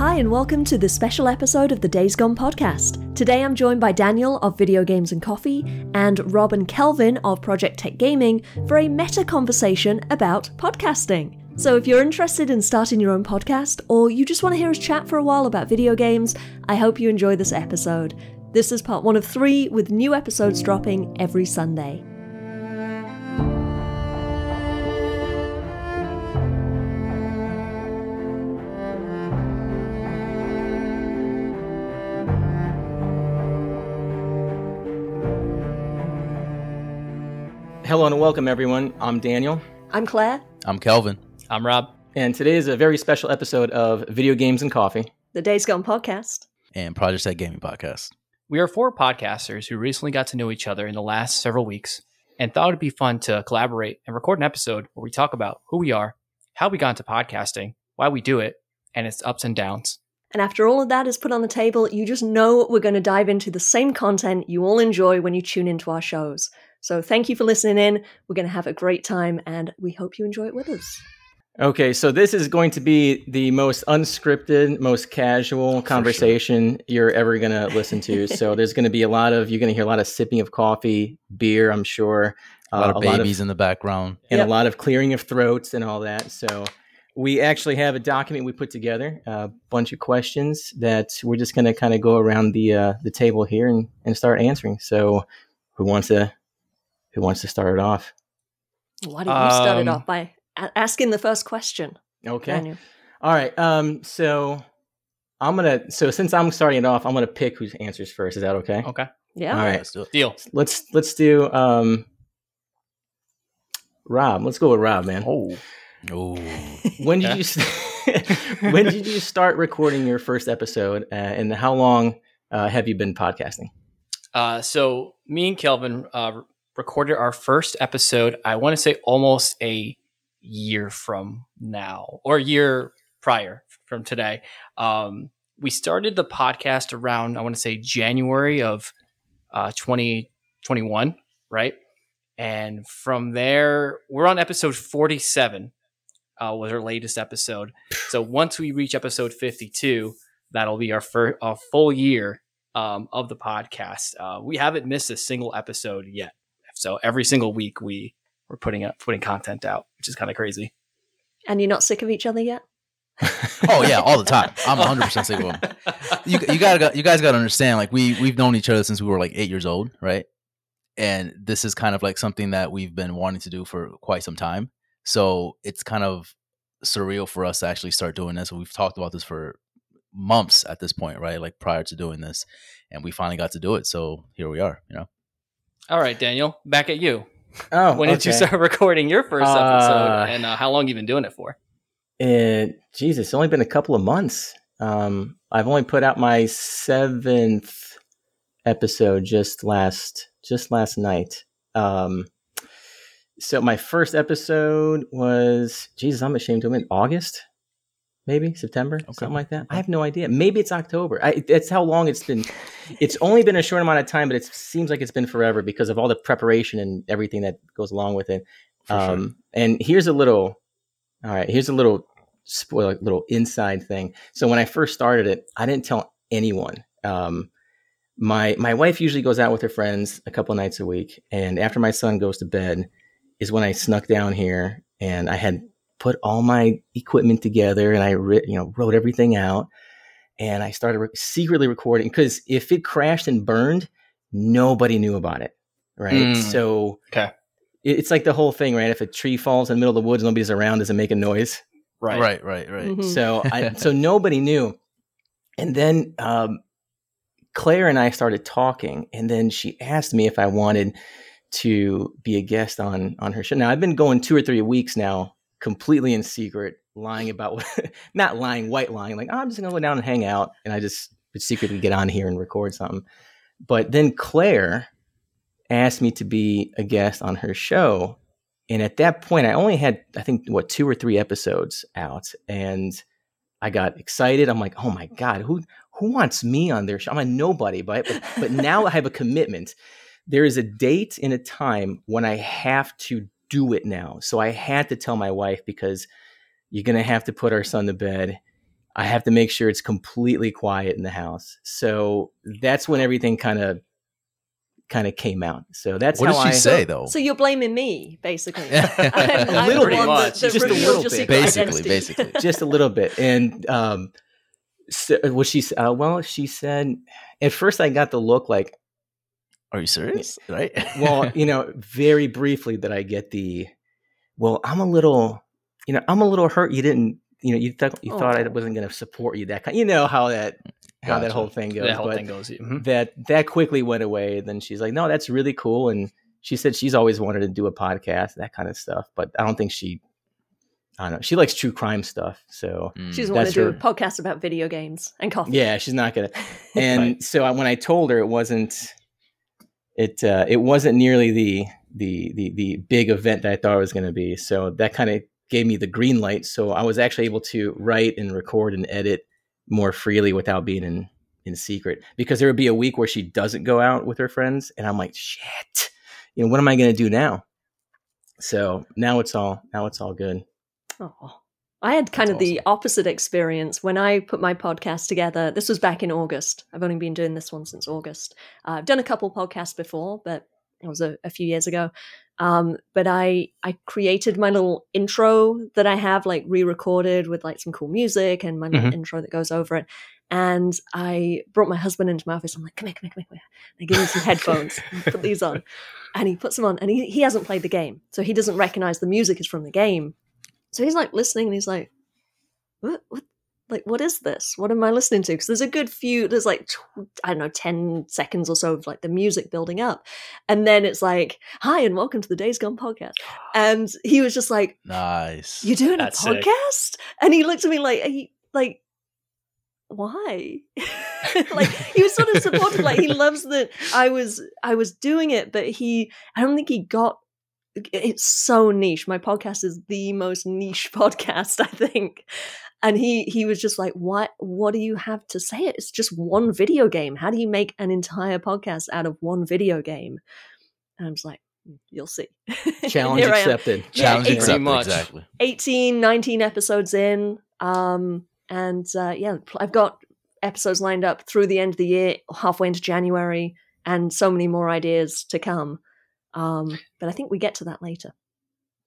Hi, and welcome to this special episode of the Days Gone podcast. Today I'm joined by Daniel of Video Games and Coffee and Rob and Kelvin of Project Tech Gaming for a meta conversation about podcasting. So, if you're interested in starting your own podcast, or you just want to hear us chat for a while about video games, I hope you enjoy this episode. This is part one of three, with new episodes dropping every Sunday. Hello and welcome, everyone. I'm Daniel, I'm Claire, I'm Kelvin. I'm Rob. and today is a very special episode of Video Games and Coffee. the Days Gone podcast. And Project Tech Gaming Podcast. We are four podcasters who recently got to know each other in the last several weeks and thought it'd be fun to collaborate and record an episode where we talk about who we are, how we got into podcasting, why we do it, and its ups and downs. And after all of that is put on the table, you just know we're going to dive into the same content you all enjoy when you tune into our shows. So thank you for listening in. We're going to have a great time, and we hope you enjoy it with us. Okay, so this is going to be the most unscripted, most casual conversation you're ever going to listen to. so there's going to be a lot of, you're going to hear a lot of sipping of coffee, beer, I'm sure. A lot uh, of babies in the background. and Yep. a lot of clearing of throats and all that. So we actually have a document we put together, a bunch of questions that we're just going to kind of go around the uh, the table here and, and start answering. So who wants to who wants to start it off? Why don't you start it Um, off by a- asking the first question, Okay. Daniel? All right. Um. So I'm gonna. So since I'm starting it off, I'm gonna pick who answers first. Is that okay? Okay. Yeah. All right. Let's do it. Deal. Let's let's do um. Rob, let's go with Rob, man. Oh. Oh, When did you st- when did you start recording your first episode, uh, and how long uh, have you been podcasting? Uh, so me and Kelvin uh, recorded our first episode. I want to say almost a year from now, or a year prior from today. Um, we started the podcast around I want to say January of uh, 2021, right? And from there, we're on episode 47. Uh, was our latest episode. So once we reach episode 52, that'll be our first a full year um, of the podcast. Uh, we haven't missed a single episode yet. So every single week we we're putting up putting content out, which is kind of crazy. And you're not sick of each other yet? oh yeah, all the time. I'm 100 percent sick of them. You, you gotta, you guys gotta understand. Like we, we've known each other since we were like eight years old, right? And this is kind of like something that we've been wanting to do for quite some time. So it's kind of surreal for us to actually start doing this. We've talked about this for months at this point, right? Like prior to doing this, and we finally got to do it. So here we are. You know. All right, Daniel, back at you. Oh, When did you start recording your first Uh, episode, and uh, how long you been doing it for? And Jesus, it's only been a couple of months. Um, I've only put out my seventh episode just last just last night. Um, so my first episode was Jesus. I'm ashamed to admit August, maybe September, something like that. I have no idea. Maybe it's October. I, that's how long it's been. It's only been a short amount of time, but it seems like it's been forever because of all the preparation and everything that goes along with it. For sure. Um, and here's a little, all right, here's a little spoiler, little inside thing. So when I first started it, I didn't tell anyone. Um, my my wife usually goes out with her friends a couple nights a week, and after my son goes to bed, is when I snuck down here and I had put all my equipment together and I writ, you know wrote everything out, and I started re- secretly recording because if it crashed and burned, nobody knew about it, right? Mm. So Okay. it- it's like the whole thing, right? If a tree falls in the middle of the woods, nobody's around, doesn't make a noise. Right. Right. Right. Right. Mhm. So I so nobody knew. And then um, Claire and I started talking, and then she asked me if I wanted to be a guest on on her show. Now I've been going two or three weeks now, completely in secret, lying about not lying, white lying, like oh, I'm just gonna go down and hang out, and I just would secretly get on here and record something. But then Claire asked me to be a guest on her show, and at that point, I only had I think what two or three episodes out, and I got excited. I'm like, oh my god, who who wants me on their show? I'm a nobody, but but, but now I have a commitment. There is a date and a time when I have to do it now. So I had to tell my wife because you're gonna have to put our son to bed. I have to make sure it's completely quiet in the house. So that's when everything kind of kind of came out. So that's what how did she I say though? So you're blaming me, basically. A I'm little bit. one Just a little bit. basically, identity. basically. just a little bit. And um, so, what she s- uh, well, she said at first I got the look like, Are you serious? Right? well, you know, very briefly that I get the, well, I'm a little, you know, I'm a little hurt. You didn't, you know, you thought you thought I Oh. wasn't going to support you. That kind, you know how that how that whole thing goes. that whole but thing goes. mhm. that that quickly went away. Then she's like, no, that's really cool. And she said she's always wanted to do a podcast, that kind of stuff. But I don't think she, I don't know. She likes true crime stuff. So Mm. She doesn't want to do a her- podcast about video games and coffee. yeah, she's not gonna. And so I, when I told her, it wasn't. It uh, it wasn't nearly the the the the big event that I thought it was going to be. So that kind of gave me the green light. So I was actually able to write and record and edit more freely without being in in secret. Because there would be a week where she doesn't go out with her friends, and I'm like, shit. You know, what am I going to do now? So now it's all now it's all good. Oh. I had kind That's of the opposite experience when I put my podcast together. This was back in August. I've only been doing this one since August. Uh, I've done a couple podcasts before, but it was a, a few years ago. Um, but I I created my little intro that I have like re-recorded with like some cool music and my little Mhm. intro that goes over it. And I brought my husband into my office. I'm like, come here, come here, come here. I give him some headphones. put these on, and he puts them on. And he he hasn't played the game, so he doesn't recognize the music is from the game. So he's like listening and he's like, what, what, like, what is this? What am I listening to? Because there's a good few, there's like, I don't know, 10 seconds or so of like the music building up. And then it's like, hi, and welcome to the Days Gone podcast. And he was just like, nice. you're doing That's a sick. podcast? And he looked at me like, you, like, why? like he was sort of supportive. Like he loves that I was I was doing it, but he I don't think he got it's so niche. My podcast is the most niche podcast, I think. And he he was just like, "What what do you have to say? It's just one video game. How do you make an entire podcast out of one video game?" And I was like, "Mm, "You'll see." Challenge Here I accepted. Yeah, Challenge eight- accepted. much. Exactly. 18 19 episodes in um and uh yeah i've got episodes lined up through the end of the year halfway into january and so many more ideas to come um but i think we get to that later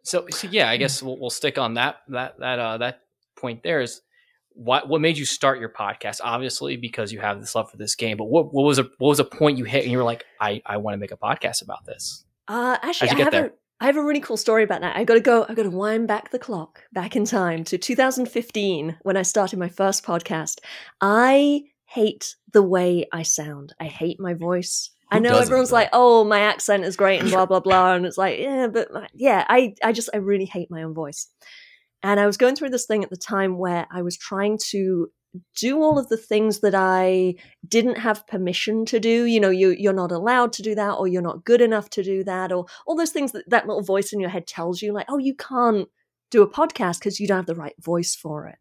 So, so yeah, I guess we'll, we'll stick on that that that uh, that point. There is what what made you start your podcast? Obviously, because you have this love for this game. But what what was a what was a point you hit and you were like, I I want to make a podcast about this. uh actually i get have there? a I have a really cool story about that. I got to go. I got to wind back the clock back in time to 2015 when I started my first podcast. I hate the way I sound. I hate my voice. I know everyone's though? like, "Oh, my accent is great," and blah blah blah, and it's like, yeah, but my- yeah, I I just I really hate my own voice. And I was going through this thing at the time where I was trying to do all of the things that I didn't have permission to do. You know, you you're not allowed to do that, or you're not good enough to do that, or all those things that that little voice in your head tells you, like, oh, you can't do a podcast because you don't have the right voice for it.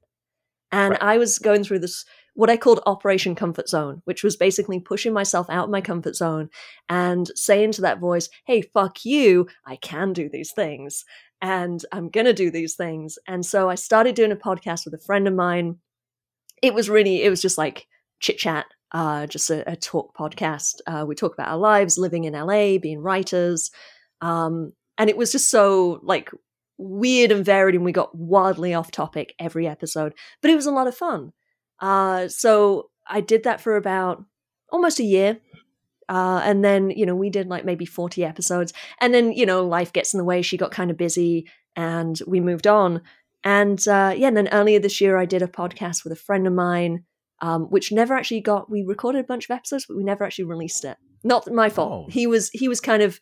And Right. I was going through this what I called Operation Comfort Zone, which was basically pushing myself out of my comfort zone and saying to that voice, "Hey, fuck you! I can do these things." And I'm going to do these things. And so I started doing a podcast with a friend of mine it was really it was just like chit chat uh just a, a talk podcast uh we talk about our lives living in la being writers um and it was just so like weird and varied and we got wildly off topic every episode but it was a lot of fun uh so i did that for about almost a year uh, and then you know we did like maybe 40 episodes and then you know life gets in the way she got kind of busy and we moved on and uh, yeah, and then earlier this year, I did a podcast with a friend of mine, um, which never actually got. We recorded a bunch of episodes, but we never actually released it. Not my fault. Oh. He was he was kind of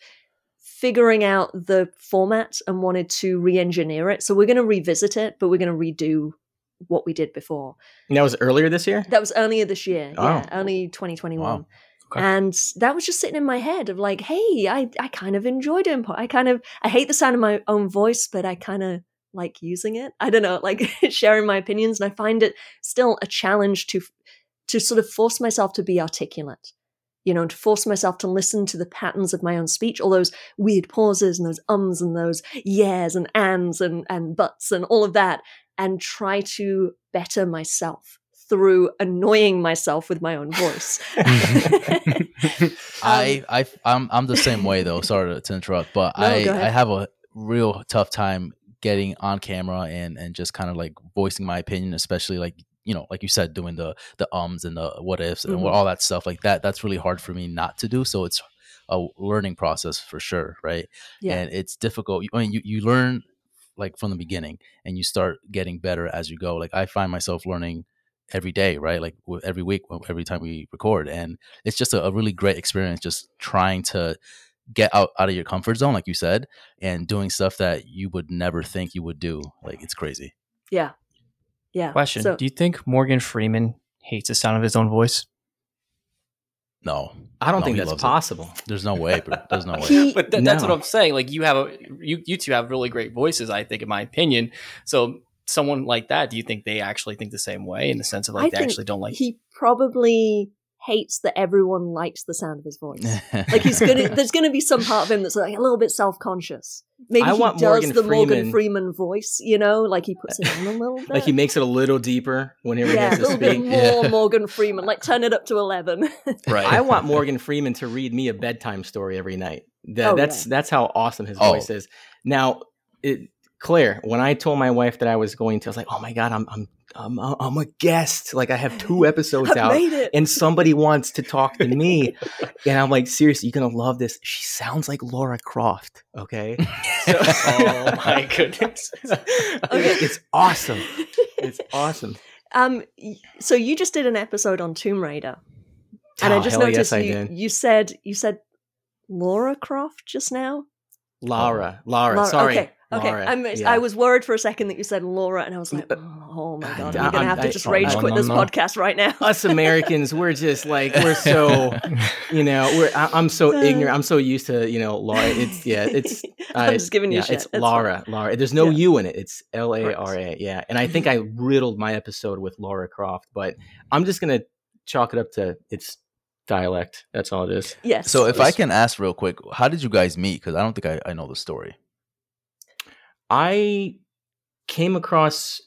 figuring out the format and wanted to re-engineer it. So we're going to revisit it, but we're going to redo what we did before. And that was earlier this year. That was earlier this year. Oh. Yeah, Oh. early 2021. Wow. Okay. And that was just sitting in my head of like, hey, I, I kind of enjoy doing po- I kind of I hate the sound of my own voice, but I kind of like using it. I don't know, like sharing my opinions, and I find it still a challenge to to sort of force myself to be articulate. You know, and to force myself to listen to the patterns of my own speech, all those weird pauses and those ums and those yeahs and ands and and buts and all of that, and try to better myself through annoying myself with my own voice. I I I'm I'm the same way though. Sorry to, to interrupt, but No, I. I have a real tough time getting on camera and and just kind of like voicing my opinion, especially like you know, like you said, doing the the ums and the what ifs and Mhm. all that stuff like that. That's really hard for me not to do. So it's a learning process for sure, right? Yeah. And it's difficult. I mean, you you learn like from the beginning, and you start getting better as you go. Like I find myself learning every day, right? Like every week, every time we record, and it's just a, a really great experience. Just trying to get out out of your comfort zone, like you said, and doing stuff that you would never think you would do. Like it's crazy. yeah. Yeah. Question: So, Do you think Morgan Freeman hates the sound of his own voice? No, I don't No, think that's loves it. possible. there's no way, bro. There's no way. he, But th- that's what I'm saying. Like you have a you you two have really great voices. I think, in my opinion. So someone like that, do you think they actually think the same way in the sense of like I they actually don't like? he probably hates that everyone likes the sound of his voice. Like he's gonna, there's gonna be some part of him that's like a little bit self-conscious. Maybe I he want does Morgan the Morgan Freeman- Freeman voice, you know, like he puts it on a little bit. Like he makes it a little deeper whenever yeah, a he has to little bit speak. more Yeah. Morgan Freeman. Like turn it up to eleven. right. I want Morgan Freeman to read me a bedtime story every night. That, Oh, that's yeah. that's how awesome his Oh. voice is. Now, it, Claire, when I told my wife that I was going to, I was like, "Oh my god, I'm I'm I'm, I'm a guest. Like I have two episodes out, made it. and somebody wants to talk to me." and I'm like, "Seriously, you're gonna love this." She sounds like Laura Croft. Okay, oh my goodness. it's awesome. It's awesome. Um, so you just did an episode on Tomb Raider, and I Oh, just noticed yes, I you, you said you said Laura Croft just now. Laura, Laura, Laura, sorry. Okay, okay. Laura, I'm, yeah. I was worried for a second that you said Laura, and I was like, oh my god, I- I'm gonna have to I- just rage quit this podcast right now. Us Americans, we're just like we're so you know we're I, i'm so Uh. ignorant i'm so used to you know laura it's yeah it's I'm I- just giving you yeah, shit. it's It's laura laura there's no Yeah. u in it it's l-a-r-a yeah and i think i riddled my episode with laura croft but i'm just gonna chalk it up to its dialect that's all it is Yes. so if I can ask real quick, how did you guys meet? Because I don't think I, I know the story. I came across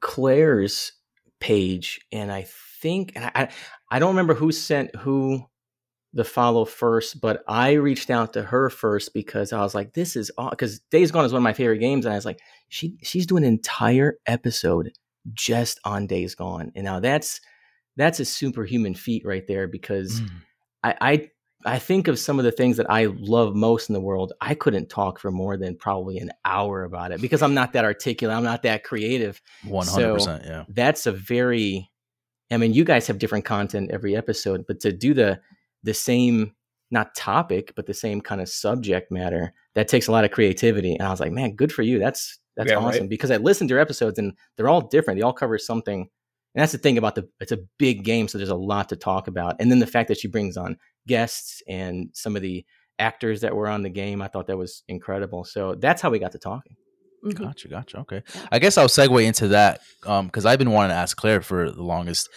claire's page and i think and I, I don't remember who sent who the follow first, but I reached out to her first because I was like, this is because Days Gone is one of my favorite games. And I was like, she she's doing an entire episode just on Days Gone. And now that's that's a superhuman feat right there because Mm. I, I I think of some of the things that I love most in the world. I couldn't talk for more than probably an hour about it because I'm not that articulate. I'm not that creative One hundred percent. Yeah. that's a very i mean you guys have different content every episode but to do the the same not topic but the same kind of subject matter that takes a lot of creativity and i was like man good for you that's that's Yeah, right. awesome because i listened to your episodes and they're all different they all cover something and that's the thing about the it's a big game so there's a lot to talk about and then the fact that she brings on guests and some of the actors that were on the game i thought that was incredible so that's how we got to talking Mhm. Gotcha, gotcha. Okay. I guess I'll segue into that because I've been wanting to ask Claire for the longest.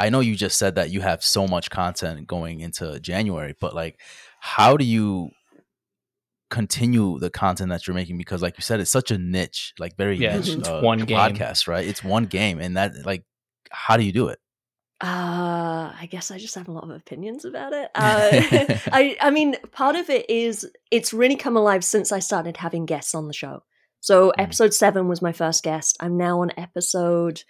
I know you just said that you have so much content going into January, but like, how do you continue the content that you're making? Because, like you said, it's such a niche, like very Yeah, niche it's uh, one game. podcast, right? It's one game, and that like, how do you do it? Uh, I guess I just have a lot of opinions about it. Uh, I, I mean, part of it is it's really come alive since I started having guests on the show. So Mm. episode seven was my first guest. I'm now on episode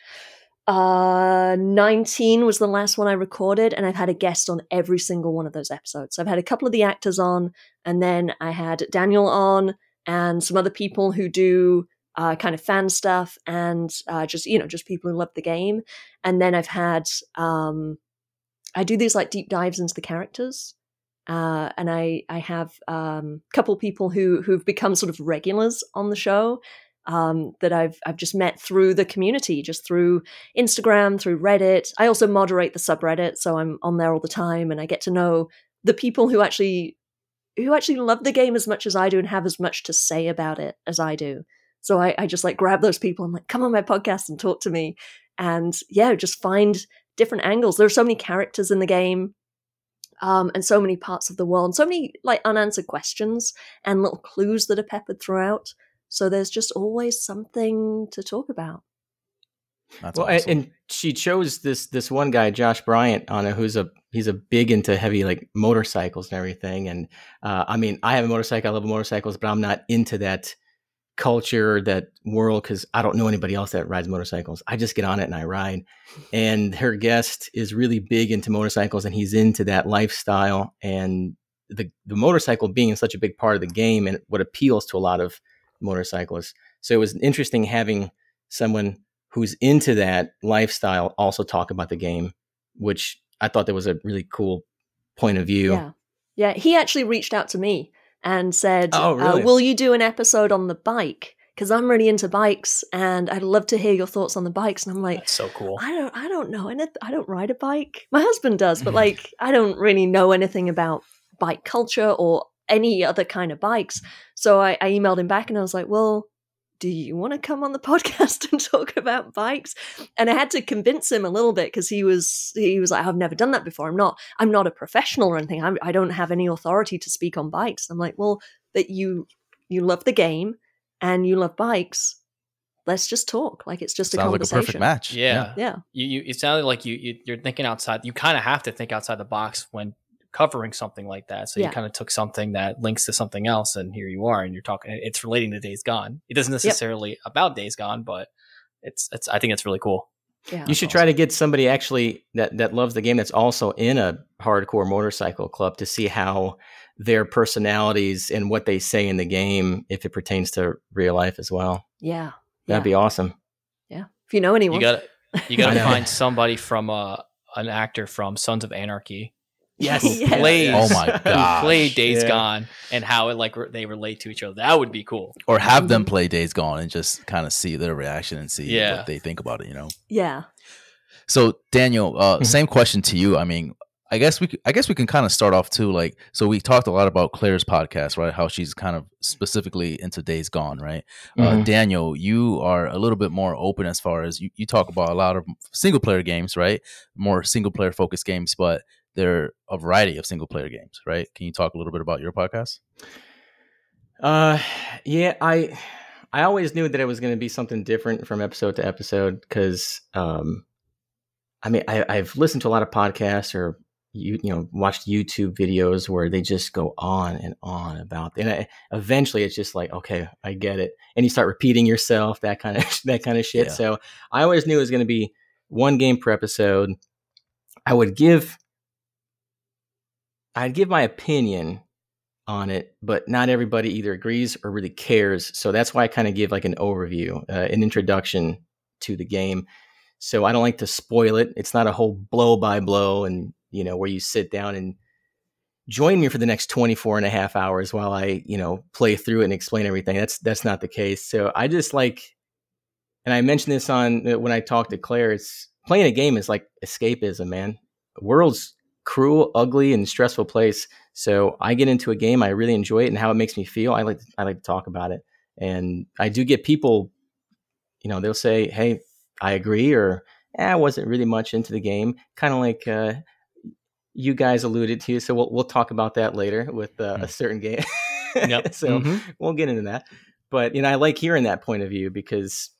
uh 19 was the last one I recorded, and I've had a guest on every single one of those episodes. So I've had a couple of the actors on, and then I had Daniel on and some other people who do uh, kind of fan stuff and uh, just you know just people who love the game. And then i've had um i do these like deep dives into the characters uh and i i have um a couple people who who've become sort of regulars on the show um that i've i've just met through the community just through instagram through reddit. I also moderate the subreddit so i'm on there all the time and i get to know the people who actually who actually love the game as much as i do and have as much to say about it as i do so I, I just like grab those people. I'm like, come on my podcast and talk to me. And yeah, just find different angles. There are so many characters in the game. Um, and so many parts of the world, so many like unanswered questions and little clues that are peppered throughout. So there's just always something to talk about. That's well, awesome. and she chose this this one guy, Josh Bryant, on a, who's a he's a big into heavy like motorcycles and everything. And uh, I mean, I have a motorcycle, I love motorcycles, but I'm not into that culture, that world, because I don't know anybody else that rides motorcycles. I just get on it and I ride. And her guest is really big into motorcycles, and he's into that lifestyle and the the motorcycle being such a big part of the game and what appeals to a lot of motorcyclists. So it was interesting having someone who's into that lifestyle also talk about the game, which I thought that was a really cool point of view. Yeah. Yeah. He actually reached out to me and said, Oh, uh, really? Will you do an episode on the bike? Because I'm really into bikes and I'd love to hear your thoughts on the bikes. And I'm like, That's so cool. I don't I don't know anything. I don't ride a bike. My husband does, but like I don't really know anything about bike culture or any other kind of bikes. So I, I emailed him back and I was like, well, do you want to come on the podcast and talk about bikes? And I had to convince him a little bit because he was he was like, I've never done that before. I'm not I'm not a professional or anything. I'm, I don't have any authority to speak on bikes. I'm like, well, that you you love the game and you love bikes. Let's just talk. Like it's just a Sounds like a conversation. perfect match. Yeah. Yeah. You, you it sounded like you, you you're thinking outside. You kind of have to think outside the box when covering something like that. So Yeah. you kind of took something that links to something else, and here you are, and you're talking. It's relating to Days Gone. It doesn't necessarily about Days Gone, but it's it's. I think it's really cool. Yeah. You should try to get somebody actually that, that loves the game that's also in a hardcore motorcycle club to see how their personalities and what they say in the game, if it pertains to real life as well. Yeah. That'd be awesome. Yeah. If you know anyone. You got you got to find somebody from uh, an actor from Sons of Anarchy. Yes. who Yes. plays Oh my god, play Days Yeah. Gone and how it like re- they relate to each other. That would be cool. Or have them play Days Gone and just kind of see their reaction and see Yeah. what they think about it, you know? yeah. So Daniel, uh, Mhm. same question to you. I mean, I guess we c- I guess we can kind of start off too. Like, so we talked a lot about Claire's podcast, right? How she's kind of specifically into Days Gone, right? Uh, Mhm. Daniel, you are a little bit more open as far as you, you talk about a lot of single player games, right? More single player focused games, but there are a variety of single player games, right? Can you talk a little bit about your podcast? Uh, yeah, I I always knew that it was going to be something different from episode to episode because, um, I mean, I, I've listened to a lot of podcasts or you you know watched YouTube videos where they just go on and on about, and I, eventually it's just like, okay, I get it, and you start repeating yourself, that kind of that kind of shit. Yeah. So I always knew it was going to be one game per episode. I would give, I'd give my opinion on it, but not everybody either agrees or really cares. So that's why I kind of give like an overview, uh, an introduction to the game. So I don't like to spoil it. It's not a whole blow by blow and, you know, where you sit down and join me for the next 24 and a half hours while I, you know, play through it and explain everything. That's that's not the case. So I just like and I mentioned this on uh, when I talked to Claire, it's playing a game is like escapism, man. World's cruel, ugly, and stressful place. So I get into a game, I really enjoy it and how it makes me feel. I like I like to talk about it. And I do get people, you know, they'll say, Hey, I agree, or eh, I wasn't really much into the game. Kind of like uh, you guys alluded to. So we'll we'll talk about that later with uh, a certain game. Yep. so Mhm. we'll get into that. But you know, I like hearing that point of view because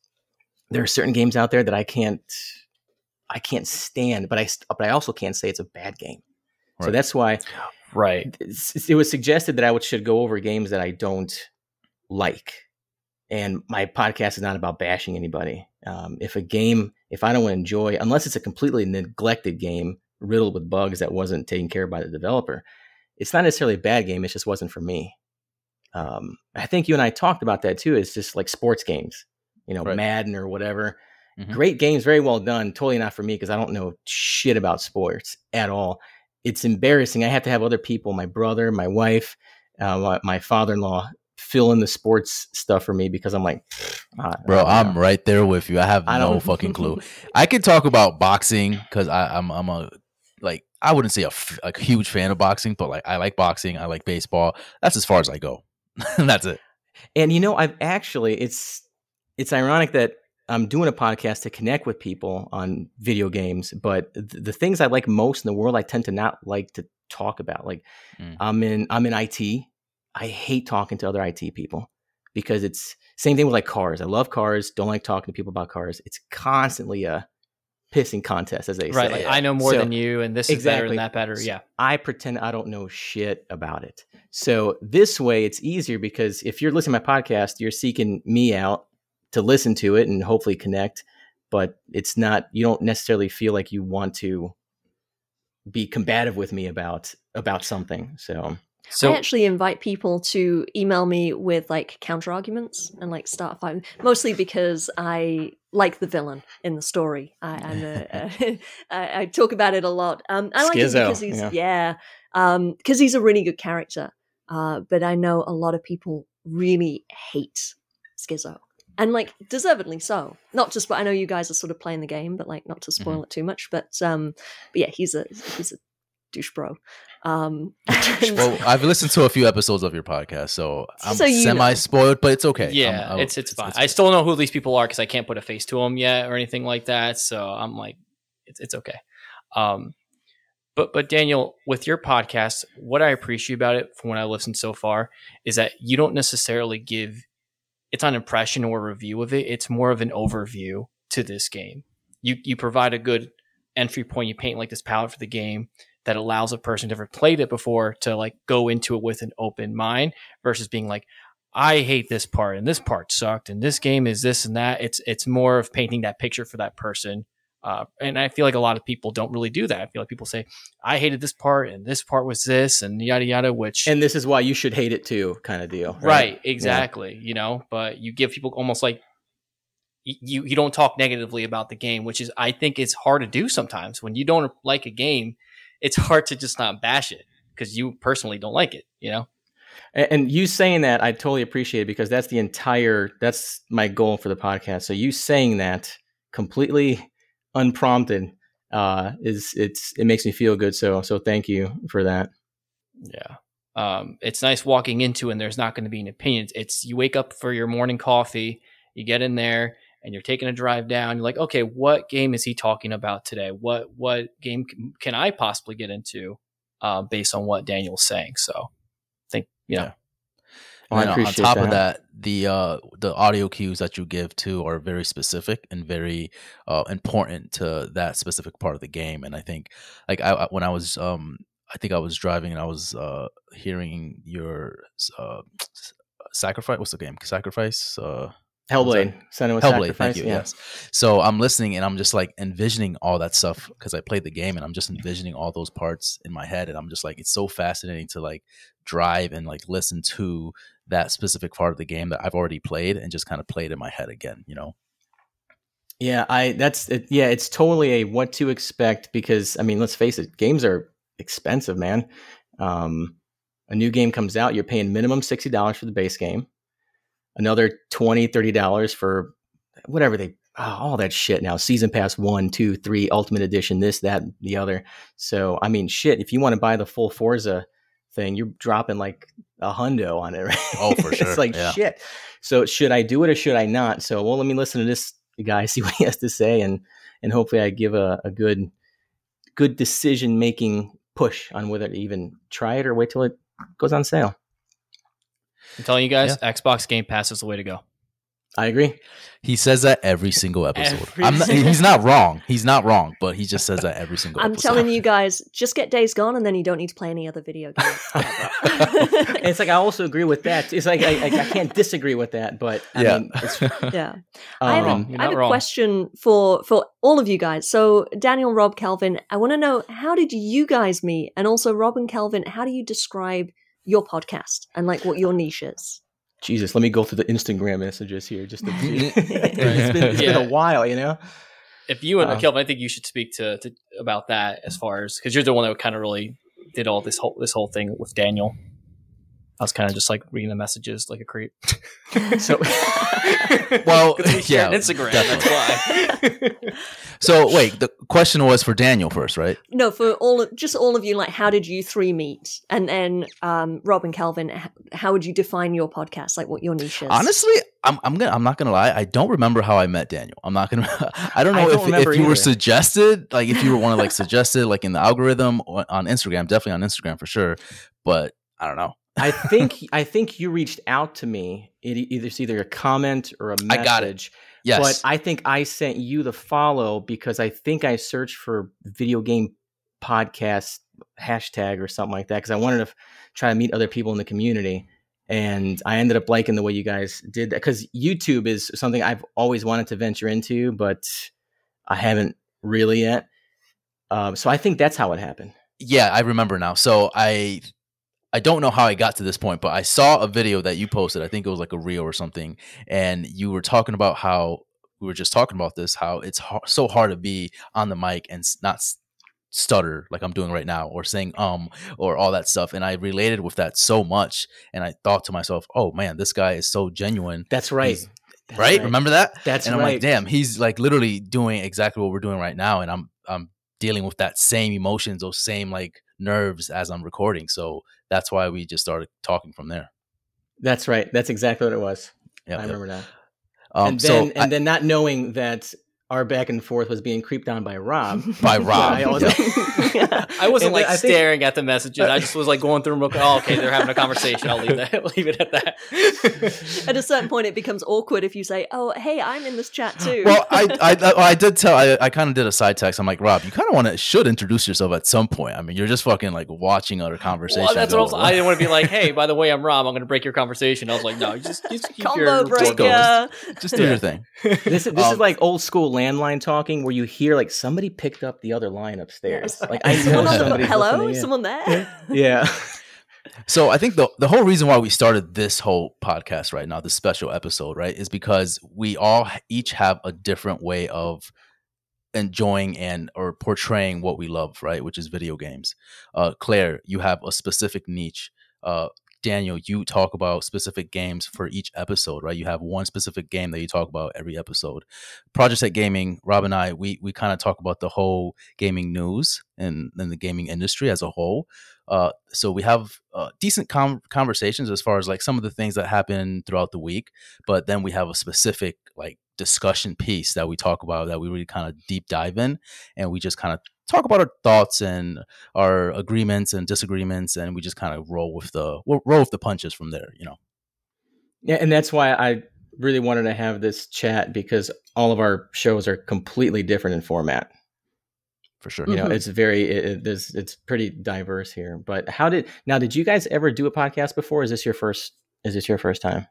there are certain games out there that I can't I can't stand, but I but I also can't say it's a bad game. So that's why Right. it was suggested that I would should go over games that I don't like. And my podcast is not about bashing anybody. Um, if a game, if I don't enjoy, unless it's a completely neglected game riddled with bugs that wasn't taken care of by the developer, it's not necessarily a bad game. It just wasn't for me. Um, I think you and I talked about that too. It's just like sports games, you know, Right. Madden or whatever. Mhm. Great games, very well done. Totally not for me because I don't know shit about sports at all. It's embarrassing. I have to have other people, my brother, my wife, uh, my, my father-in-law, fill in the sports stuff for me because I'm like, I Bro, I'm right there with you. I have I no fucking clue. I could talk about boxing because I'm I'm a like I wouldn't say a, f- a huge fan of boxing, but like I like boxing. I like baseball. That's as far as I go. That's it. And you know, I've actually it's it's ironic that I'm doing a podcast to connect with people on video games, but th- the things I like most in the world, I tend to not like to talk about. Like Mm. I'm in I'm in IT. I hate talking to other IT people because it's same thing with like cars. I love cars. Don't like talking to people about cars. It's constantly a pissing contest, as they right. say. Like, I know more So- than you, and this is better Exactly. and that better. So Yeah. I pretend I don't know shit about it. So this way it's easier because if you're listening to my podcast, you're seeking me out to listen to it and hopefully connect, but it's not you don't necessarily feel like you want to be combative with me about about something. So So I actually invite people to email me with like counter arguments and like start fighting. Mostly because I like the villain in the story. I, I'm a, I, I talk about it a lot. Um, I like him because he's yeah. yeah, um, because he's a really good character. Uh, but I know a lot of people really hate Skizzo, and like deservedly so. Not just, but I know you guys are sort of playing the game, but like not to spoil it too much. But um, but yeah, he's a he's a douche bro. Um, and- Well, I've listened to a few episodes of your podcast, so I'm So semi spoiled, but it's okay. yeah, I'm- I'm- it's it's fine. I still know who these people are because I can't put a face to them yet or anything like that. So I'm like, it's it's okay. Um, but but Daniel, with your podcast, what I appreciate about it from what I listened so far is that you don't necessarily give it's not an impression or review of it. It's more of an overview to this game. You you provide a good entry point. You paint like this palette for the game that allows a person never played it before to like go into it with an open mind versus being like, I hate this part and this part sucked and this game is this and that. It's it's more of painting that picture for that person. Uh, and I feel like a lot of people don't really do that. I feel like people say, I hated this part and this part was this and yada yada, which and this is why you should hate it too, kind of deal. right, exactly. You know, but you give people almost like you you don't talk negatively about the game, which is I think it's hard to do sometimes when you don't like a game. It's hard to just not bash it because you personally don't like it. You know, And, and you saying that, I totally appreciate it because that's the entire that's my goal for the podcast. So you saying that completely unprompted uh, is it's it makes me feel good. So so thank you for that. Yeah. Um, it's nice walking into and there's not going to be an opinion. It's you wake up for your morning coffee, you get in there and you're taking a drive down. You're like, okay, what game is he talking about today? What what game can, I possibly get into uh, based on what Daniel's saying? So, I think you know, Yeah. Oh, I And on appreciate top of that. that, the uh, the audio cues that you give too are very specific and very uh, important to that specific part of the game. And I think, like, I, I- when I was, um, I think I was driving and I was uh, hearing your uh, sacrifice. What's the game? Sacrifice. Uh, Hellblade, Senua Hellblade, Sacrifice. thank you. yeah. Yes. So I'm listening and I'm just like envisioning all that stuff because I played the game and I'm just envisioning all those parts in my head and I'm just like it's so fascinating to like drive and like listen to that specific part of the game that I've already played and just kind of played in my head again, you know. Yeah, I that's it, yeah, it's totally a what to expect because I mean, let's face it, games are expensive, man. Um, a new game comes out, you're paying minimum sixty dollars for the base game, another 20 30 dollars for whatever they oh, all that shit now. Season pass one, two, three, Ultimate Edition, this, that, the other. So I mean, shit, if you want to buy the full Forza thing, you're dropping like a hundo on it, right? Oh, for sure, it's like yeah. shit. So should I do it or should I not? So well, let me listen to this guy, see what he has to say, and and hopefully I give a, a good good decision making push on whether to even try it or wait till it goes on sale. I'm telling you guys, Xbox Game Pass is the way to go. I agree. He says that every single episode. Every I'm not, single- he's not wrong. He's not wrong, but he just says that every single I'm episode. telling you guys, just get Days Gone, and then you don't need to play any other video games. it's like I also agree with that. It's like I, I, I can't disagree with that, but I Yeah. mean, it's, yeah. I have, um, a, have a question for for all of you guys. So Daniel, Rob, Kelvin, I want to know how did you guys meet, and also Rob and Kelvin, how do you describe your podcast and like what your niche is? Jesus, let me go through the Instagram messages here. Just to, it's been, it's been a while, you know. If you and Uh, Kelvin, I think you should speak to, to about that as far as because you're the one that kind of really did all this whole this whole thing with Daniel. I was kind of just like reading the messages like a creep. So- Well, 'Cause we share on yeah, Instagram. definitely. That's why. So wait, the question was for Daniel first, right? No, for all of just all of you, like how did you three meet? And then um, Rob and Kelvin, how would you define your podcast? Like what your niche is? Honestly, I'm I'm gonna I'm not gonna lie. I don't remember how I met Daniel. I'm not gonna. I don't I know don't if, remember if you were suggested, like if you were one of like suggested, like in the algorithm on Instagram. Definitely on Instagram for sure. But I don't know. I think I think you reached out to me it either it's either a comment or a message. I got it. Yes. But I think I sent you the follow because I think I searched for video game podcast hashtag or something like that because I wanted to f- try to meet other people in the community. And I ended up liking the way you guys did that because YouTube is something I've always wanted to venture into, but I haven't really yet. Um, so I think that's how it happened. yeah, I remember now. So I I don't know how I got to this point, but I saw a video that you posted. I think it was like a reel or something, and you were talking about how we were just talking about this, how it's har so hard to be on the mic and not stutter like I'm doing right now, or saying um or all that stuff. And I related with that so much, and I thought to myself, oh man, this guy is so genuine, That's right. That's right? Remember that? That's and I'm right. like, damn, he's like literally doing exactly what we're doing right now, and I'm I'm dealing with that same emotions, those same like nerves as I'm recording. So that's why we just started talking from there. That's right. That's exactly what it was. Yeah, I remember that. Um, and then so and I- then not knowing that our back and forth was being creeped on by Rob. By Rob, I, also, I wasn't And like I think- staring at the messages. I just was like going through them. real. Oh, okay, they're having a conversation. I'll leave that. leave it at that. At a certain point, it becomes awkward if you say, "Oh, hey, I'm in this chat too." well, I, I I I did tell I, I kind of did a side text. I'm like, Rob, you kind of want to should introduce yourself at some point. I mean, you're just fucking like watching other conversation. Well, that's what I, was, I didn't want to be like, hey, by the way, I'm Rob. I'm going to break your conversation. I was like, no, you just, just keep Combo your breaker. go. just do Yeah. your thing. this is this is Um, like old school landline talking where you hear like somebody picked up the other line upstairs. Like I know Someone on the- somebody's hello, someone there. Yeah. So I think the the whole reason why we started this whole podcast right now, this special episode, right, is because we all each have a different way of enjoying and or portraying what we love, right, which is video games. Uh, Claire, you have a specific niche. Uh, Daniel, you talk about specific games for each episode, right? You have one specific game that you talk about every episode. Project Tech Gaming, Rob and I, we we kind of talk about the whole gaming news and, and the gaming industry as a whole. Uh, so we have uh, decent com- conversations as far as like some of the things that happen throughout the week, but then we have a specific like discussion piece that we talk about that we really kind of deep dive in, and we just kind of talk about our thoughts and our agreements and disagreements, and we just kind of roll with the we'll roll with the punches from there. You know, Yeah, and that's why I really wanted to have this chat because all of our shows are completely different in format. for sure. You know, Mhm. it's very it, it- there's it's pretty diverse here. But how did now? Did you guys ever do a podcast before? Is this your first? Is this your first time?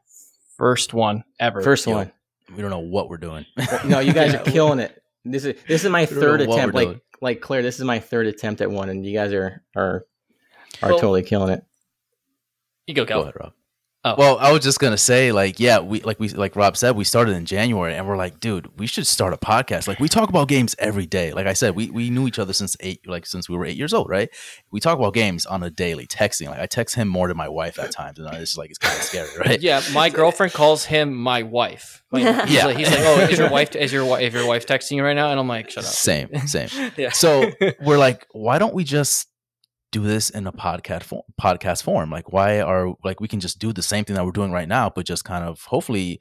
First one ever. First Yo, one. We don't know what we're doing. No, you guys are killing it. This is this is my third attempt. Like doing. like Claire, this is my third attempt at one, and you guys are are are Well- totally killing it. You go, Go ahead, Rob. Oh. Well, I was just gonna say, like, yeah, we like we like Rob said, we started in January, and we're like, dude, we should start a podcast. Like, we talk about games every day. Like I said, we we knew each other since eight, like since we were eight years old, right? We talk about games on a daily, texting. Like, I text him more than my wife at times, and it's just like it's kind of scary, right? Yeah, my girlfriend calls him my wife. Like, he's, Yeah. like, he's like, "Oh, is your wife is your wife is your wife texting you right now?" And I'm like, "Shut up." Same, same. Yeah. So we're like, why don't we just do this in a podcast form, podcast form? Like, why are like we can just do the same thing that we're doing right now, but just kind of hopefully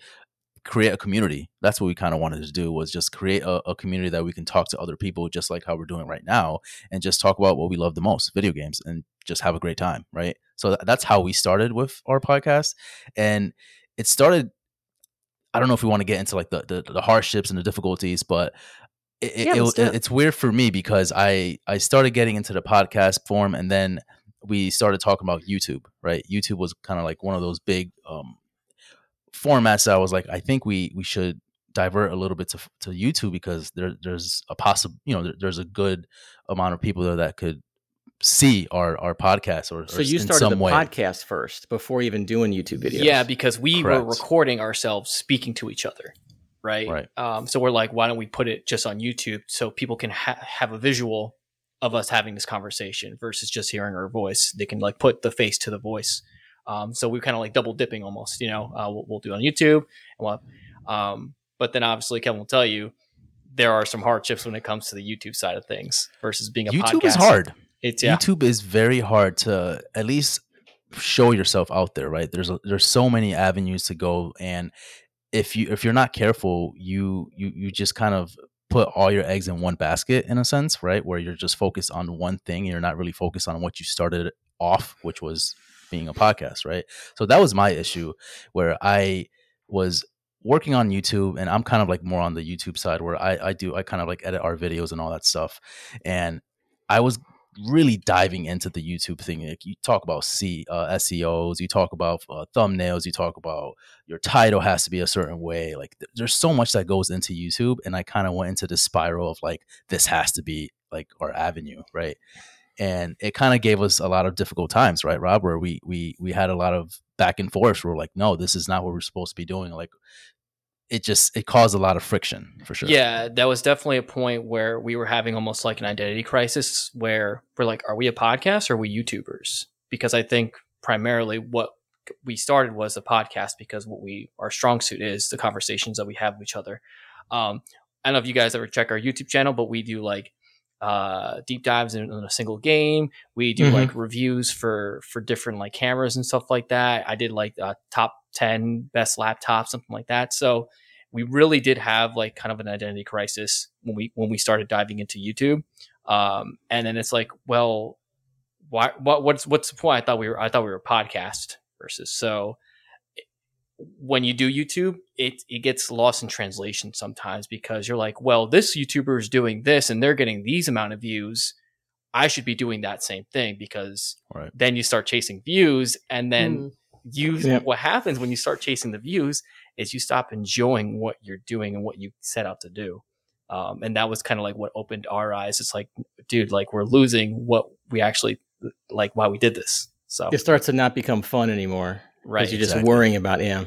create a community. That's what we kind of wanted to do was just create a, a community that we can talk to other people, just like how we're doing right now, and just talk about what we love the most, video games, and just have a great time, right? So th- that's how we started with our podcast, and it started. I don't know if we want to get into like the the, the hardships and the difficulties, but it, it- Yeah, it- it. it's weird for me because I I started getting into the podcast form and then we started talking about YouTube, right? YouTube was kind of like one of those big um, formats that I was like, I think we we should divert a little bit to to YouTube because there there's a possible you know there, there's a good amount of people there that could see our our podcast or, So or you in started some the way. podcast first before even doing YouTube videos. Yeah, because we were recording ourselves speaking to each other, right? Right. Um, so we're like, why don't we put it just on YouTube so people can ha- have a visual of us having this conversation versus just hearing our voice? They can like put the face to the voice. Um, so we kind of like double dipping almost. You know, uh, we'll, we'll do it on YouTube, and we'll, um, but then obviously Kelvin will tell you there are some hardships when it comes to the YouTube side of things versus being a YouTube podcast. is hard. It's yeah. YouTube is very hard to at least show yourself out there, right? There's a, there's so many avenues to go, and if you if you're not careful, you you you just kind of put all your eggs in one basket in a sense, right? Where you're just focused on one thing, and you're not really focused on what you started off, which was being a podcast, right? So that was my issue where I was working on YouTube and I'm kind of like more on the YouTube side where I, I do I kind of like edit our videos and all that stuff. And I was really diving into the YouTube thing. Like you talk about C, uh, SEOs, you talk about uh, thumbnails, you talk about your title has to be a certain way. Like th- there's so much that goes into YouTube, and I kind of went into the spiral of like this has to be like our avenue, right? And it kind of gave us a lot of difficult times, right, Rob? Where we we we had a lot of back and forth. We're like, no, this is not what we're supposed to be doing. Like it just it caused a lot of friction for sure. Yeah, that was definitely a point where we were having almost like an identity crisis where we're like, are we a podcast or are we YouTubers? Because I think primarily what we started was a podcast because what we our strong suit is the conversations that we have with each other. Um, I don't know if you guys ever check our YouTube channel, but we do like uh, deep dives in, in, a single game. We do mm-hmm. like reviews for for different like cameras and stuff like that. I did like uh, top 10 best laptops, something like that. So we really did have like kind of an identity crisis when we when we started diving into YouTube. Um, and then it's like, well, why what what's what's the point? I thought we were I thought we were a podcast versus so when you do YouTube, it it gets lost in translation sometimes because you're like, well, this YouTuber is doing this and they're getting these amount of views. I should be doing that same thing because right. then you start chasing views and then mm you yep. what happens when you start chasing the views is you stop enjoying what you're doing and what you set out to do. Um, and that was kind of like what opened our eyes. It's like, dude, like we're losing what we actually like why we did this. So it starts to not become fun anymore. Right. You're exactly. just worrying about yeah.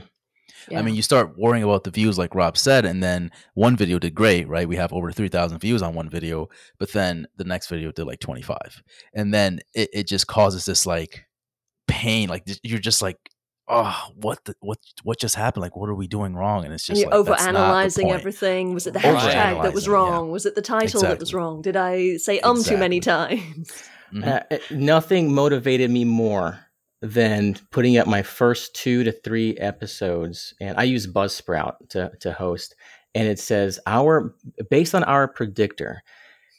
Yeah. I mean, you start worrying about the views, like Rob said, and then one video did great, right? We have over 3,000 views on one video, but then the next video did like 25. And then it, it just causes this like pain. Like you're just like, oh, what the, what what just happened? Like, what are we doing wrong? And it's just and you're like, over analyzing everything. Was it the hashtag that was wrong? Yeah. Was it the title exactly. that was wrong? Did I say um exactly. too many times? Mm-hmm. Uh, nothing motivated me more than putting up my first two to three episodes, and I use Buzzsprout to to host, and it says our based on our predictor,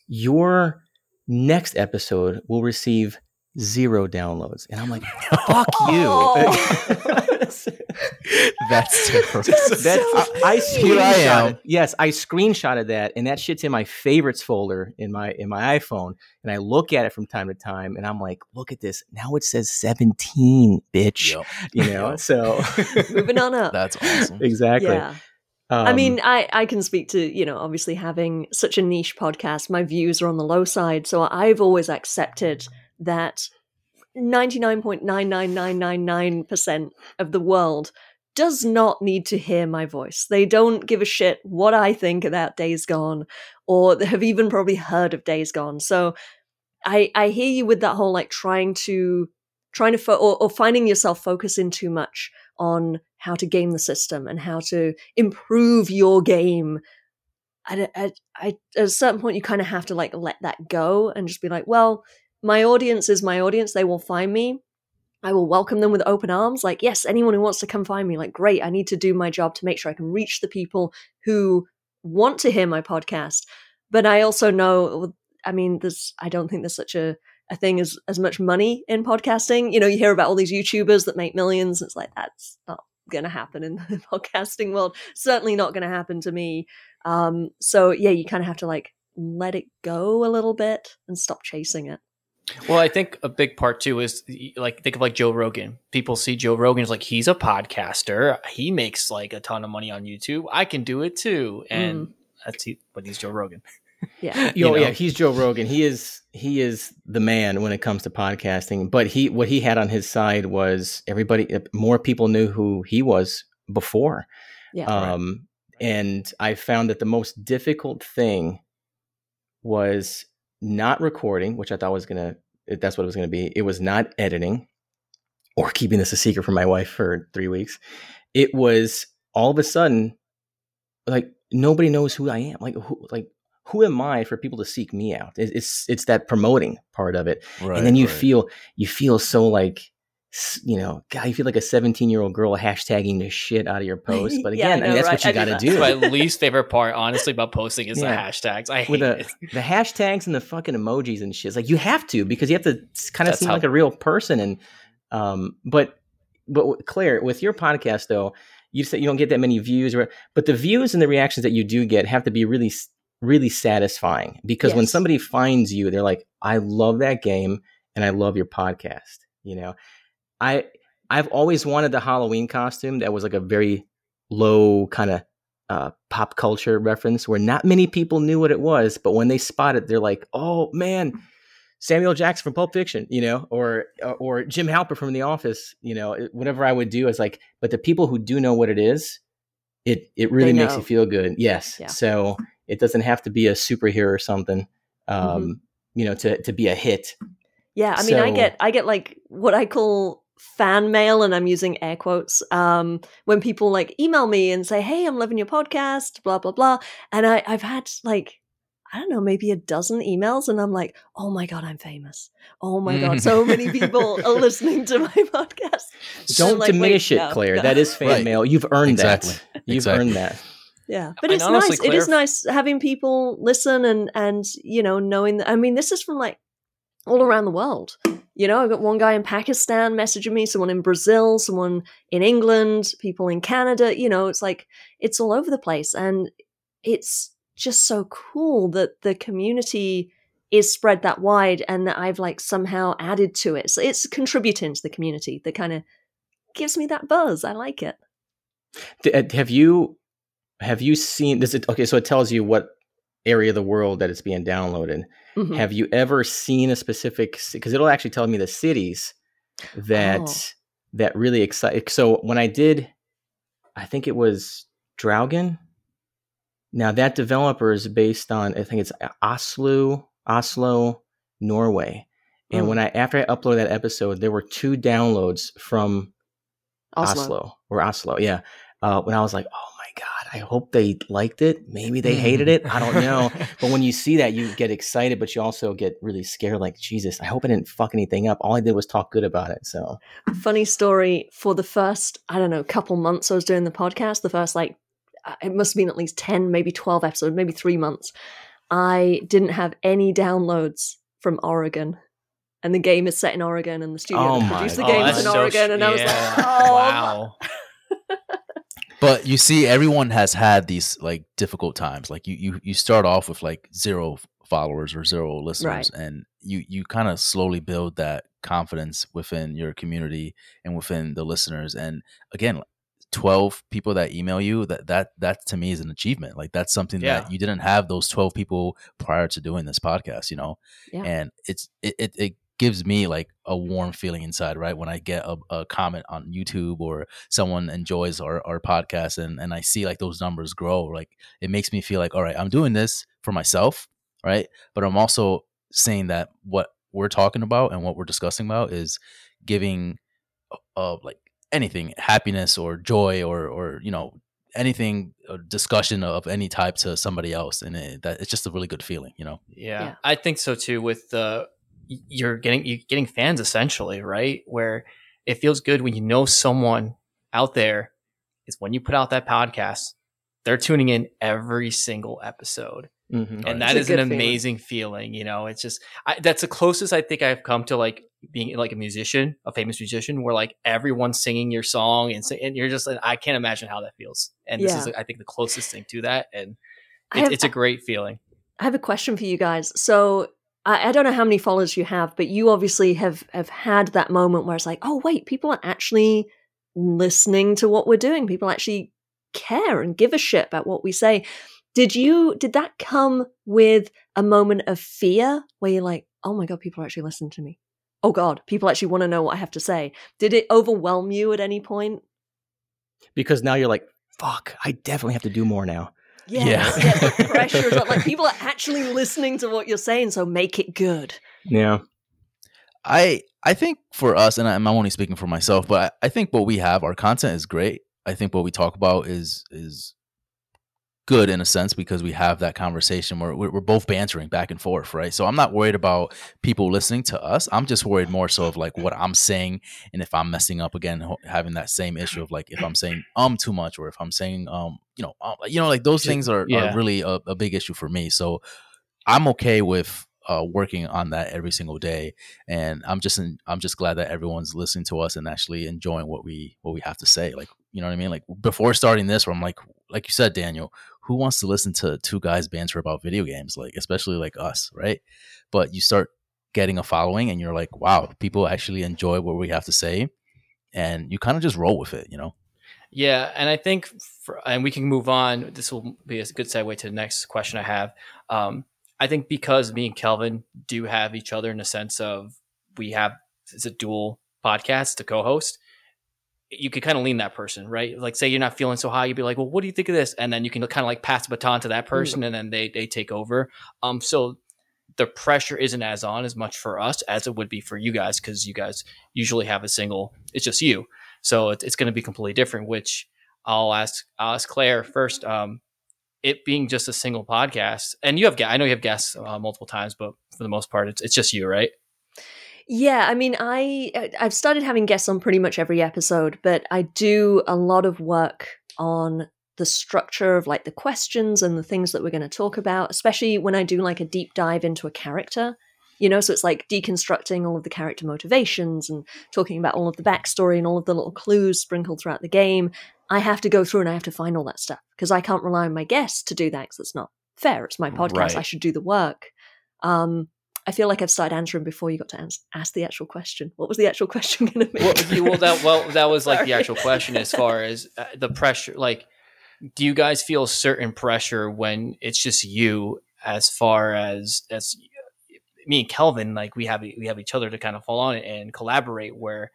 your next episode will receive zero downloads. And I'm like, fuck you. Oh. That's terrible. That's, I, I Here I am. Yes, I screenshotted that, and that shit's in my favorites folder in my in my iPhone. And I look at it from time to time, and I'm like, look at this. Now it says 17, bitch. Yep. You know, so moving on up. That's awesome. Exactly. Yeah. Um, I mean, I, I can speak to, you know, obviously having such a niche podcast, my views are on the low side. So I've always accepted that 99.99999% of the world does not need to hear my voice. They don't give a shit what I think about Days Gone or they have even probably heard of Days Gone. So I I hear you with that whole like trying to trying to fo- or, or finding yourself focusing too much on how to game the system and how to improve your game at, at, at a certain point you kind of have to like let that go and just be like well my audience is my audience. They will find me. I will welcome them with open arms. Like, yes, anyone who wants to come find me, like, great. I need to do my job to make sure I can reach the people who want to hear my podcast. But I also know, I mean, there's, I don't think there's such a, a thing as, as much money in podcasting. You know, you hear about all these YouTubers that make millions. It's like, that's not going to happen in the podcasting world. Certainly not going to happen to me. Um, so yeah, you kind of have to like let it go a little bit and stop chasing it. Well, I think a big part too is like think of like Joe Rogan. People see Joe Rogan as like he's a podcaster. He makes like a ton of money on YouTube. I can do it too, and mm. that's he, but he's Joe Rogan. Yeah, Yo, yeah, he's Joe Rogan. He is he is the man when it comes to podcasting. But he what he had on his side was everybody more people knew who he was before. Yeah. Um, right. and I found that the most difficult thing was not recording, which I thought was gonna eh, that's what it was gonna be. It was not editing or keeping this a secret from my wife for three weeks. It was all of a sudden like nobody knows who I am. Like who like who am I for people to seek me out? It's it's that promoting part of it, right, and then you right. feel you feel so like you know, God, you feel like a 17 year old girl hashtagging the shit out of your post. But again, yeah, I, know, I mean, that's right? what you got to do. my least favorite part, honestly, about posting is yeah. the hashtags. I hate the, it. the hashtags and the fucking emojis and shit. It's like you have to because you have to kind of seem how, like a real person. And Um, but but Claire, with your podcast though, you said you don't get that many views, or but the views and the reactions that you do get have to be really really satisfying because when somebody finds you, they're like, "I love that game and I love your podcast." You know, I I've always wanted the Halloween costume that was like a very low kind of uh, pop culture reference where not many people knew what it was, but when they spot it, they're like, "Oh man, Samuel Jackson from Pulp Fiction," you know, or uh, or Jim Halper from The Office, you know. Whatever I would do is like, but the people who do know what it is, it it really makes you feel good. Yes, Yeah. so it doesn't have to be a superhero or something, um, Mm-hmm. you know, to to be a hit. Yeah, I mean, I get I get like what I call fan mail, and I'm using air quotes. Um, when people like email me and say, "Hey, I'm loving your podcast," blah blah blah, and I I've had like I don't know, maybe a dozen emails, and I'm like, "Oh my god, I'm famous! Oh my god, so many people are listening to my podcast." Don't like, wait, diminish it, no, Claire. no. That is fan Right. mail. You've earned Exactly. that. You've Exactly. earned that. Yeah, but And it's honestly, nice. It is nice having people listen and and you know knowing that. I mean, this is from like all around the world. You know, I've got one guy in Pakistan messaging me, someone in Brazil, someone in England, people in Canada. You know, it's like it's all over the place, and it's just so cool that the community is spread that wide, and that I've like somehow added to it. So it's contributing to the community that kind of gives me that buzz. I like it. Uh, Have you have you seen? Does it okay? So it tells you what area of the world that it's being downloaded. Mhm. Have you ever seen a specific? Because it'll actually tell me the cities that Oh. that really excite. So when I did, I think it was Draugen. Now that developer is based on I think it's Oslo, Oslo, Norway. And Mm. when I after I uploaded that episode, there were two downloads from Oslo. Oslo, or Oslo, yeah. Uh, when I was like, oh I hope they liked it. Maybe they hated it. I don't know. but when you see that, you get excited, but you also get really scared. Like Jesus, I hope I didn't fuck anything up. All I did was talk good about it. So funny story for the first i don't know couple months i was doing the podcast the first like uh, it must have been at least 10 maybe 12 episodes maybe three months i didn't have any downloads from oregon and the game is set in oregon and the studio Oh that produced the game Oh, is in that's oregon and i was yeah. like oh wow. But you see, everyone has had these like difficult times. Like you, you, you start off with like zero followers or zero listeners, and you, you kind of slowly build that confidence within your community and within the listeners. And again, twelve people that email you that that that to me is an achievement. Like that's something Yeah. that you didn't have those twelve people prior to doing this podcast. You know, Yeah. and it's it, it, it gives me like a warm feeling inside right when i get a, a comment on youtube or someone enjoys our, our podcast and, and i see like those numbers grow like it makes me feel like all right i'm doing this for myself right but i'm also saying that what we're talking about and what we're discussing about is giving uh, like anything happiness or joy or or you know anything uh, discussion of any type to somebody else and it, that it's just a really good feeling you know Yeah, Yeah. I think so too. With the you're getting you're getting fans essentially, right? Where it feels good when you know someone out there is when you put out that podcast, they're tuning in every single episode, mhm. and It's that a is an good feeling. amazing feeling. You know, it's just I, that's the closest I think I've come to like being like a musician, a famous musician, where like everyone's singing your song and, sing, and you're just like, I can't imagine how that feels. And this Yeah. is I think the closest thing to that, and it, have- it's a great feeling. I have a question for you guys. So I, I don't know how many followers you have, but you obviously have have had that moment where it's like, oh wait, people are actually listening to what we're doing. People actually care and give a shit about what we say. Did you did that come with a moment of fear where you're like, oh my god, people are actually listening to me? Oh god, people actually want to know what I have to say. Did it overwhelm you at any point? because now you're like, fuck, I definitely have to do more now. Yeah, Yeah. the pressure is like people are actually listening to what you're saying, so make it good. Yeah. I I think for us, and I'm only speaking for myself, but I, I think what we have, our content is great. I think what we talk about is is good in a sense because we have that conversation where we're, we're both bantering back and forth, right? So I'm not worried about people listening to us. I'm just worried more so of like what I'm saying and if I'm messing up again, having that same issue of like if I'm saying um too much or if I'm saying um you know um, you know like those things are, yeah. are really a, a big issue for me. So I'm okay with uh, working on that every single day, and I'm just in, I'm just glad that everyone's listening to us and actually enjoying what we what we have to say. Like you know what I mean? Like before starting this, where I'm like, like you said, Daniel, who wants to listen to two guys banter about video games? Like especially like us, right? But you start getting a following, and you're like, wow, people actually enjoy what we have to say, and you kind of just roll with it, you know. Yeah, and I think, for, and we can move on. This will be a good segue to the next question I have. Um, I think because me and Kelvin do have each other in the sense of we have it's a dual podcast to co-host. You could kind of lean that person, right? Like, say you're not feeling so high, you'd be like, "Well, what do you think of this?" And then you can kind of like pass the baton to that person, mm. and then they they take over. Um, so the pressure isn't as on as much for us as it would be for you guys because you guys usually have a single. It's just you. So it's, it's going to be completely different. Which I'll ask I'll ask Claire first. Um, it being just a single podcast, and you have I know you have guests uh, multiple times, but for the most part, it's it's just you, right? Yeah, I mean, I I've started having guests on pretty much every episode, but I do a lot of work on the structure of like the questions and the things that we're going to talk about, especially when I do like a deep dive into a character you know? So it's like deconstructing all of the character motivations and talking about all of the backstory and all of the little clues sprinkled throughout the game. I have to go through and i have to find all that stuff because i can't rely on my guests to do that because it's not fair. It's my podcast. Right. i should do the work. Um, I feel like I've started answering before you got to ans- ask the actual question. What was the actual question going to be? Well, well, that well, that was like the actual question as far as uh, the pressure. Like, do you guys feel certain pressure when it's just you, as far as as me and Kelvin, like we have we have each other to kind of fall on and collaborate. Where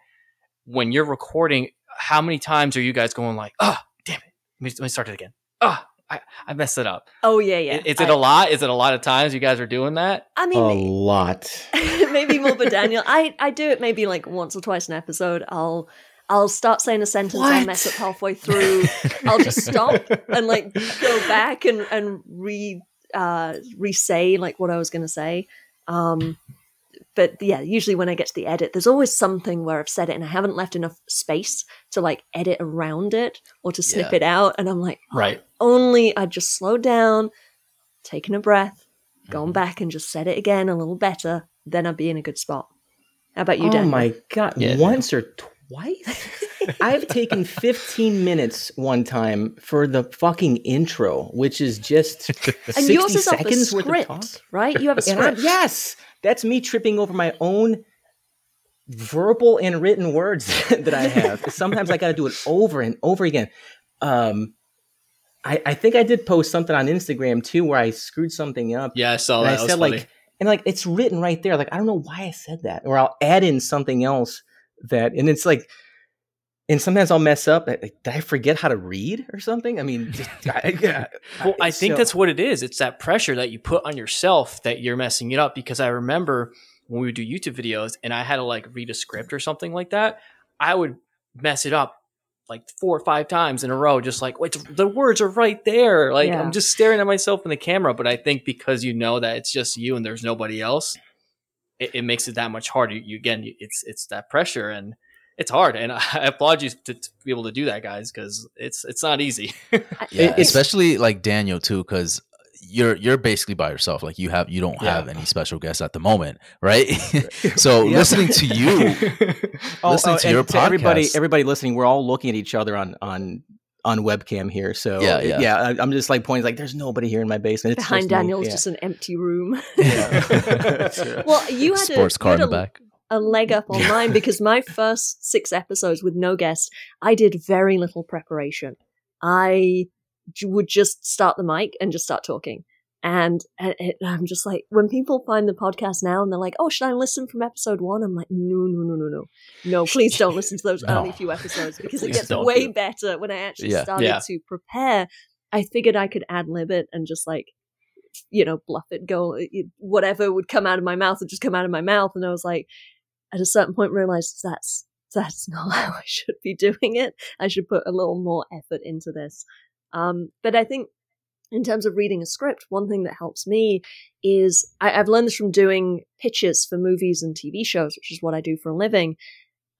when you're recording, how many times are you guys going like, oh, damn it, let me, let me start it again. Oh, I, I messed it up. Oh yeah, yeah. Is, it I, a lot? Is it a lot of times you guys are doing that? I mean, a lot. maybe more, but Daniel, I I do it maybe like once or twice an episode. I'll I'll start saying a sentence, what? I'll mess up halfway through. I'll just stop and like go back and and re uh re say like what I was gonna say. Um, but yeah, usually when I get to the edit, there's always something where I've said it and I haven't left enough space to like edit around it or to snip yeah. it out. And I'm like, oh, right. Only I just slowed down, taken a breath, gone mm-hmm. back and just said it again a little better, then I'd be in a good spot. How about you, Dan? Oh my god, yeah. once or twice? I've taken 15 minutes one time for the fucking intro, which is just and yours is seconds off a script, worth of talk. Right? You have a script. yes. That's me tripping over my own verbal and written words that I have. Sometimes I got to do it over and over again. Um, I, I think I did post something on Instagram too where I screwed something up. Yeah, I saw that. I said like, and like it's written right there. Like I don't know why I said that, or I'll add in something else that, and it's like and sometimes I'll mess up. Did I forget how to read or something? I mean, just, I, yeah, well, I think so. that's what it is. It's that pressure that you put on yourself that you're messing it up. Because I remember when we would do YouTube videos and I had to like read a script or something like that, I would mess it up like four or five times in a row, just like, wait, the words are right there. Like yeah. I'm just staring at myself in the camera. But I think because you know that it's just you and there's nobody else, it, it makes it that much harder. You again, it's it's that pressure and it's hard, and I applaud you to, to be able to do that, guys, because it's it's not easy. yeah, especially like Daniel too, because you're you're basically by yourself. Like you have you don't yeah. have any special guests at the moment, right? so yeah. listening to you, oh, oh, listening oh, to your to podcast, everybody everybody listening, we're all looking at each other on on on webcam here. So yeah, yeah, yeah I'm just like pointing like there's nobody here in my basement. It's Behind Daniel is yeah. just an empty room. Yeah. well, you had sports a, car in the back a leg up on mine because my first six episodes with no guest, I did very little preparation. I would just start the mic and just start talking. And, and I'm just like, when people find the podcast now and they're like, oh, should I listen from episode one? I'm like, no, no, no, no, no. No, please don't listen to those no. early few episodes because it gets way better when I actually yeah. started yeah. to prepare. I figured I could ad lib it and just like, you know, bluff it, go, eh, eh, whatever would come out of my mouth would just come out of my mouth. And I was like, at a certain point realized that's that's not how I should be doing it. I should put a little more effort into this. Um, but I think in terms of reading a script, one thing that helps me is I, have learned this from doing pitches for movies and TV shows, which is what I do for a living.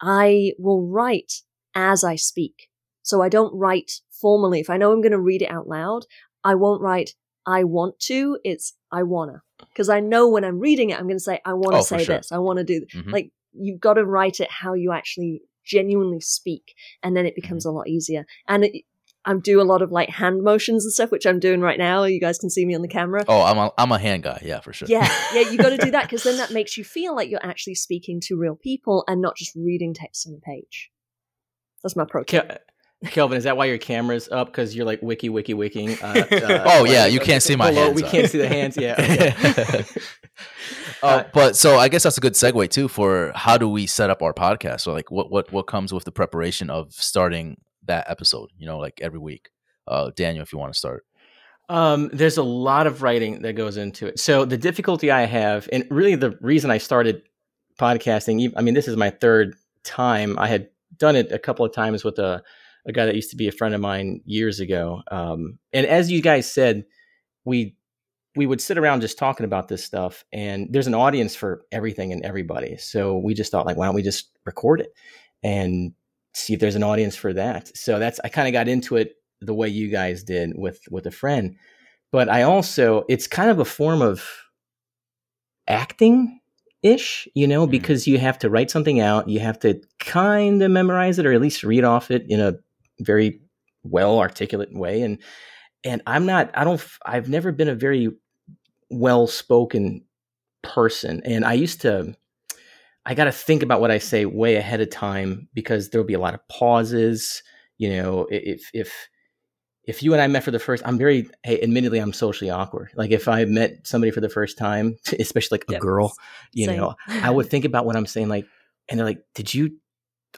I will write as I speak. So I don't write formally. If I know I'm going to read it out loud, I won't write I want to. It's I wanna. because I know when I'm reading it, I'm going to say, I want to Oh, say sure. this. I want to do. Mhm. Like you've got to write it how you actually genuinely speak, and then it Mm-hmm. becomes a lot easier. And it, I'm do a lot of like hand motions and stuff, which I'm doing right now. You guys can see me on the camera. Oh, I'm a, I'm a hand guy. Yeah, for sure. Yeah, yeah, you got to do that because then that makes you feel like you're actually speaking to real people and not just reading text on a page. That's my pro tip. Kel- Kelvin, is that why your camera's up? Because you're like wiki, wiki, wiking. Uh, uh, Oh, yeah, you can't see my below- hands, We uh. can't see the hands. Yeah. okay. Uh, but so I guess that's a good segue too for how do we set up our podcast? So like what what what comes with the preparation of starting that episode? You know, like every week. Uh, Daniel, if you want to start. Um, there's a lot of writing that goes into it. So the difficulty I have, and really the reason I started podcasting, I mean, this is my third time. I had done it a couple of times with a, a guy that used to be a friend of mine years ago. Um, and as you guys said, we we would sit around just talking about this stuff, and there's an audience for everything and everybody. So we just thought, like, why don't we just record it and see if there's an audience for that? So that's I kind of got into it the way you guys did with with a friend but i also it's kind of a form of acting ish you know Mhm. because you have to write something out you have to kind of memorize it or at least read off it in a very well articulate way and and i'm not i don't i've never been a very well spoken person and i used to i got to think about what i say way ahead of time because there'll be a lot of pauses you know if if if you and I met for the first, I'm very, hey, admittedly, I'm socially awkward. Like if I met somebody for the first time, especially like a Yep. girl, you Same. know, I would think about what I'm saying, like, and they're like, "Did you?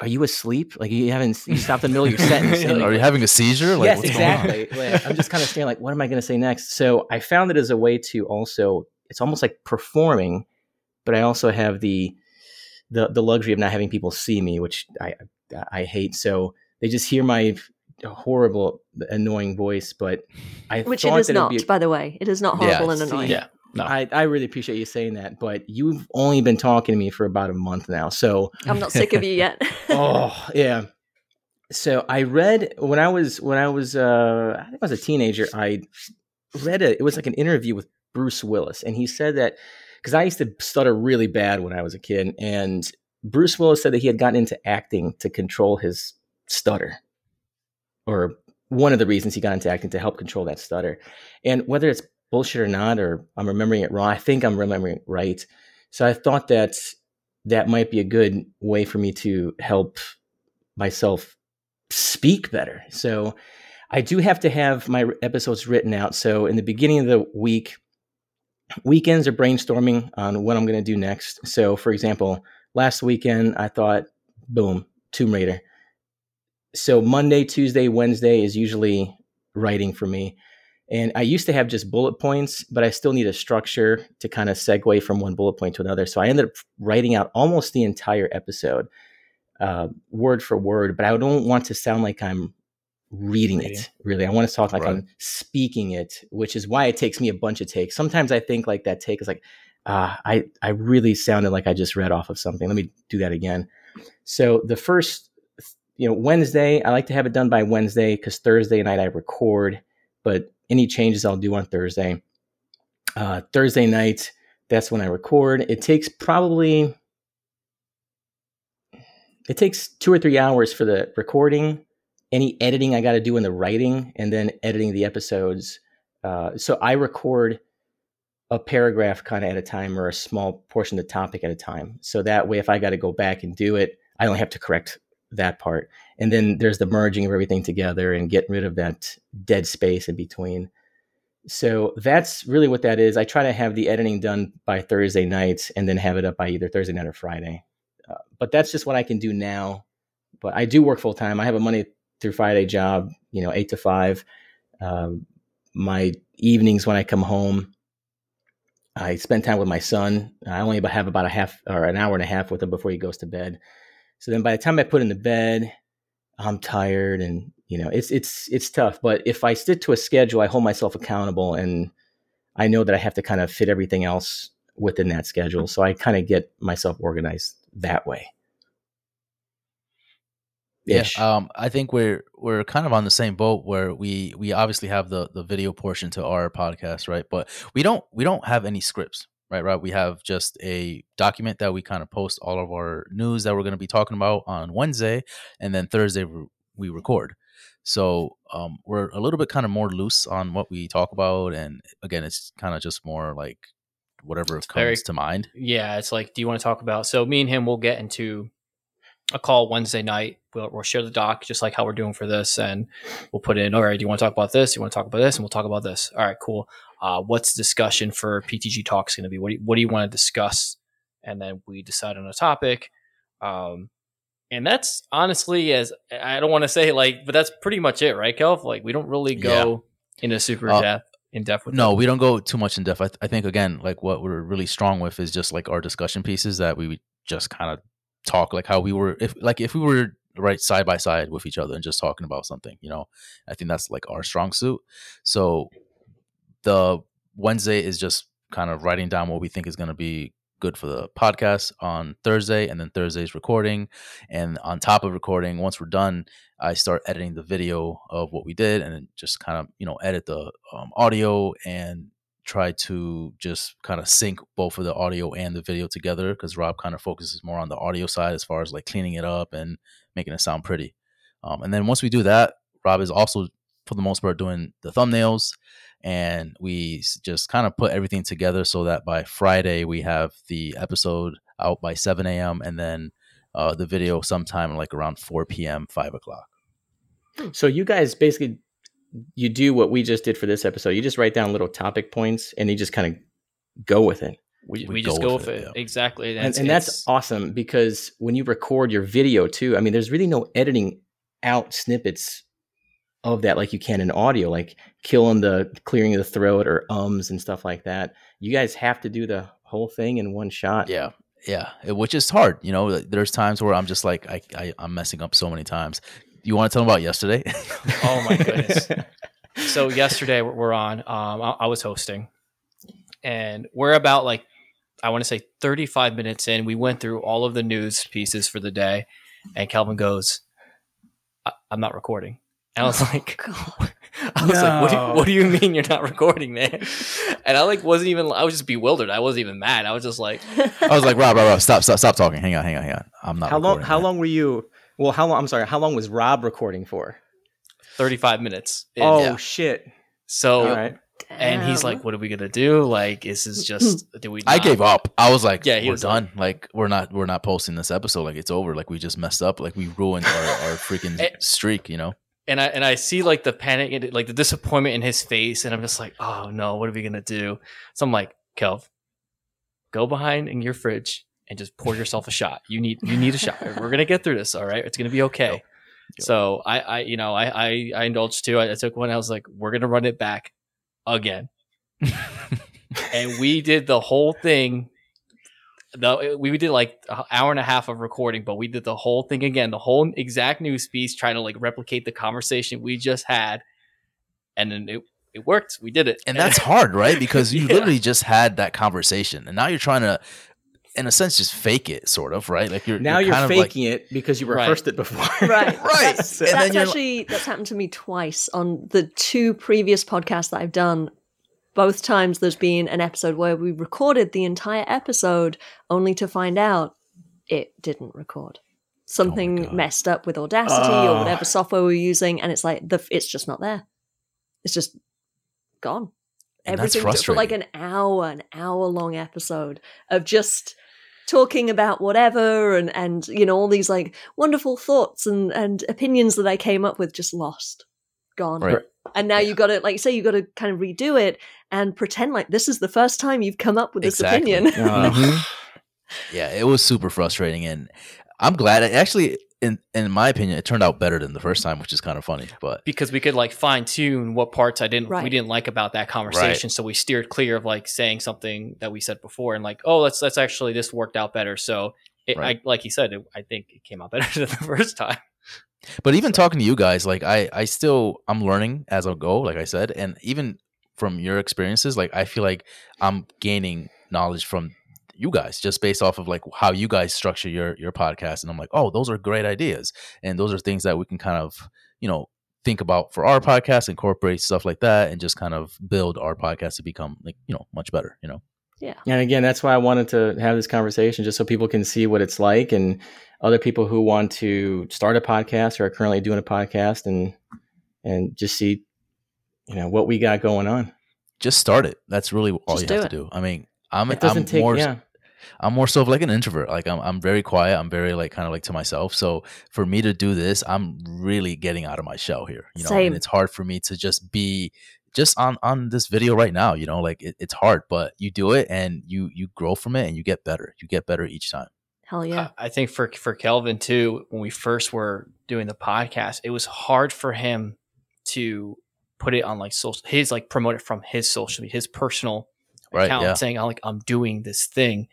Are you asleep? Like you haven't? You stopped in the middle of your sentence? and, Are you having a seizure? Like, yes, what's going on? exactly. Like, I'm just kind of staring, like, what am I going to say next? So I found it as a way to also, it's almost like performing, but I also have the the the luxury of not having people see me, which I I hate. So they just hear my horrible, annoying voice, but I Which it thought is that not, be- by the way. It is not Yeah, horrible and see, annoying. Yeah. No. I, I really appreciate you saying that, but you've only been talking to me for about a month now. So I'm not sick of you yet. oh yeah so i read when i was when i was uh i think i was a teenager i read a, it was like an interview with bruce willis and he said that because i used to stutter really bad when i was a kid and bruce willis said that he had gotten into acting to control his stutter or one of the reasons he got into acting to help control that stutter and whether it's bullshit or not or i'm remembering it wrong i think i'm remembering it right so i thought that that might be a good way for me to help myself speak better. So I do have to have my episodes written out. So in the beginning of the week, weekends are brainstorming on what I'm going to do next. So for example, last weekend I thought, boom, Tomb Raider. So Monday, Tuesday, Wednesday is usually writing for me. And I used to have just bullet points, but I still need a structure to kind of segue from one bullet point to another. So I ended up writing out almost the entire episode, uh, word for word. But I don't want to sound like I'm reading Reading. it. Really, I want to talk like Right. I'm speaking it, which is why it takes me a bunch of takes. Sometimes I think like that take is like, ah, I I really sounded like I just read off of something. Let me do that again. So the first, you know, Wednesday, I like to have it done by Wednesday because Thursday night I record, but any changes I'll do on Thursday. Uh, Thursday night, that's when I record. It takes probably it takes two or three hours for the recording, any editing I got to do in the writing, and then editing the episodes. Uh, so I record a paragraph kind of at a time or a small portion of the topic at a time. So that way, if I got to go back and do it, I only have to correct that part. And then there's the merging of everything together and getting rid of that dead space in between. So that's really what that is. I try to have the editing done by Thursday night and then have it up by either Thursday night or Friday. Uh, but that's just what I can do now. But I do work full time. I have a Monday through Friday job, you know, eight to five. Um, my evenings when I come home, I spend time with my son. I only have about a half or an hour and a half with him before he goes to bed. So then by the time I put in the bed, I'm tired and you know it's it's it's tough. But if I stick to a schedule, I hold myself accountable and I know that I have to kind of fit everything else within that schedule. So I kind of get myself organized that way. Ish. Yeah, um, I think we're we're kind of on the same boat where we we obviously have the the video portion to our podcast, right? But we don't we don't have any scripts, right? Right. We have just a document that we kind of post all of our news that we're going to be talking about on Wednesday, and then Thursday we- we record. So um, we're a little bit kind of more loose on what we talk about, and again, it's kind of just more like whatever comes very- to mind. Yeah, it's like, do you want to talk about? So me and him will get into a call Wednesday night. We'll, we'll share the doc just like how we're doing for this, and we'll put in. All right, do you want to talk about this? You want to talk about this, and we'll talk about this. All right, cool. Uh, what's the discussion for PTG talks going to be? What do you, what do you want to discuss? And then we decide on a topic. Um, and that's honestly as I don't want to say like, but that's pretty much it, right, Kelv? Like we don't really go into super Uh, depth in depth with No, it. we don't go too much in depth. I, th- I think again, like what we're really strong with is just like our discussion pieces that we just kind of talk like how we were if like if we were right side by side with each other and just talking about something, you know. I think that's like our strong suit. So the Wednesday is just kind of writing down what we think is going to be good for the podcast on Thursday and then Thursday's recording and on top of recording once we're done I start editing the video of what we did and just kind of, you know, edit the um, audio and try to just kind of sync both of the audio and the video together because Rob kind of focuses more on the audio side as far as like cleaning it up and making it sound pretty. Um, and then once we do that, Rob is also, for the most part, doing the thumbnails. And we just kind of put everything together so that by Friday we have the episode out by 7 a.m. and then uh, the video sometime like around 4 p.m., 5 o'clock. So you guys basically you do what we just did for this episode. You just write down little topic points and you just kind of go with it. we, we we just go go with with it, it, yeah. exactly. And, and that's awesome because when you record your video too, I mean, there's really no editing out snippets of that like you can in audio, like killing the clearing of the throat or ums and stuff like that. You guys have to do the whole thing in one shot. Yeah. Yeah. It- which is hard. You know, there's times where I'm just like, I, I, I'm messing up so many times. You want to tell them about yesterday? Oh my goodness. so yesterday we're- we're on. Um, I, I was hosting, and we're about like I want to say 35 minutes in. We went through all of the news pieces for the day, and Kelvin goes, I- "I'm not recording." And I was like, God. I was like, what do, you, what do you mean you're not recording, man? And I like wasn't even. I was just bewildered. I wasn't even mad. I was just like, I was like, Rob, Rob, Rob, stop, stop, stop talking. Hang on, hang on, hang on. I'm not. How long? How man." long were you? Well, how long? I'm sorry. How long was Rob recording for? 35 minutes. in. Oh yeah. shit! so All right. and he's like, "What are we gonna do? Like, this is just do we?" I not- gave up. I was like, Yeah, he we're was done. Like, we're not, we're not posting this episode. Like, it's over. Like, we just messed up. Like, we ruined our, our freaking Eh. streak. You know? and I and I see like the panic and like the disappointment in his face, and I'm just like, oh no, what are we gonna do? So I'm like, Kelv, go behind in your fridge and just pour yourself a shot. You need you need a shot. We're gonna get through this, all right? It's gonna be okay. Yep. So I I you know I I, I indulged too. I, I took one. I was like, we're gonna run it back again, and we did the whole thing. The, we did like an hour and a half of recording, but we did the whole thing again, the whole exact news piece, trying to like replicate the conversation we just had, and then it it worked. We did it, and that's hard, right? Because you Yeah. literally just had that conversation, and now you're trying to, in a sense, just fake it, sort of, right? Like you're Now you're, kind of like- faking it because you Right. rehearsed it before. Right, Right. That's, And that's you're actually that's happened to me twice on the two previous podcasts that I've done. Both times there's been an episode where we recorded the entire episode only to find out it didn't record. Something oh God. messed up with Audacity or Oh. whatever software we're using, and it's like the it's just not there. It's just gone. And that's Everything for like an hour, an hour long episode of just talking about whatever and and you know all these like wonderful thoughts and and opinions that I came up with just lost, gone. Right. And now you got to like you say you got to kind of redo it and pretend like this is the first time you've come up with this Exactly. opinion. Mhm. yeah, it was super frustrating, and I'm glad. It actually, in in my opinion, it turned out better than the first time, which is kind of funny. But because we could like fine tune what parts I didn't we didn't like about that conversation. So we steered clear of like saying something that we said before and like, oh, that's that's actually this worked out better. So it, Right. I like he said, it, I think it came out better than the first time. but even talking to you guys, like I I still I'm learning as I go, like I said, and even from your experiences, like I feel like I'm gaining knowledge from you guys just based off of like how you guys structure your your podcast and i'm like oh those are great ideas. And those are things that we can kind of you know think about for our podcast incorporate stuff like that and just kind of build our podcast to become like you know much better you know? Yeah. And again that's why i wanted to have this conversation just so people can see what it's like and other people who want to start a podcast or are currently doing a podcast and and just see you know what we got going on. Just start it. That's really all Just you have it. to do. I mean i'm it doesn't i'm take more yeah I'm more so of like an introvert. Like I'm, I'm very quiet. I'm very like kind of like to myself. So for me to do this, I'm really getting out of my shell here. You know, Same. and it's hard for me to just be just on on this video right now. You know, like it, it's hard, but you do it and you you grow from it and you get better. You get better each time. hell yeah I I think for for Kelvin too, when we first were doing the podcast, it was hard for him to put it on like social his like promote it from his social media, his personal Right, account yeah. saying I'm like I'm doing this thing.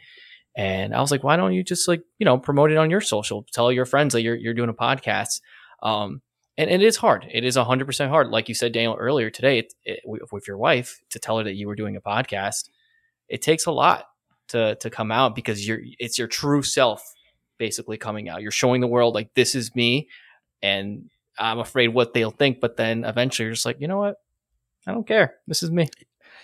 And I was like, why don't you just like, you know, promote it on your social, tell your friends that you're you're doing a podcast. Um and it is hard. It is 100% hard. Like you said, Daniel, earlier today, it, it, with your wife, to tell her that you were doing a podcast, it takes a lot to to come out because you're it's your true self basically coming out. You're showing the world like this is me, and I'm afraid what they'll think. But then eventually, you're just like, you know what? I don't care. This is me.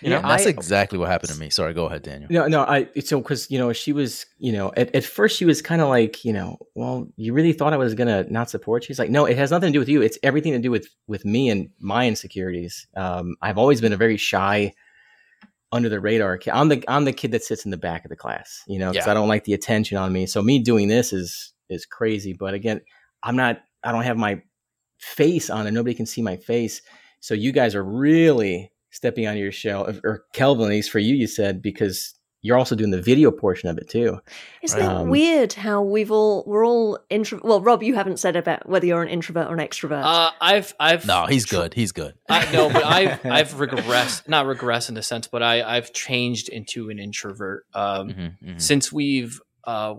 You Yeah, know? That's I- exactly what happened to me. Sorry, go ahead, Daniel. No, no, I so because you know she was you know at, at first she was kind of like you know well you really thought I was gonna not support you. She's like no, it has nothing to do with you. It's everything to do with with me and my insecurities. Um, I've always been a very shy, under the radar kid. I'm the I'm the kid that sits in the back of the class, you know, because Yeah. I don't like the attention on me. So me doing this is is crazy. But again, I'm not. I don't have my face on and Nobody can see my face. So you guys are really stepping on your shell, or Kelvin, at least for you, you said because you're also doing the video portion of it too. Isn't Right. it Um, weird how we've all we're all intro? Well, Rob, you haven't said about whether you're an introvert or an extrovert. Uh, I've I've No, he's tr- good. He's good. I know, but I've I've regressed, not regressed in a sense, but I I've changed into an introvert. Um, Mhm, mhm. since we've uh,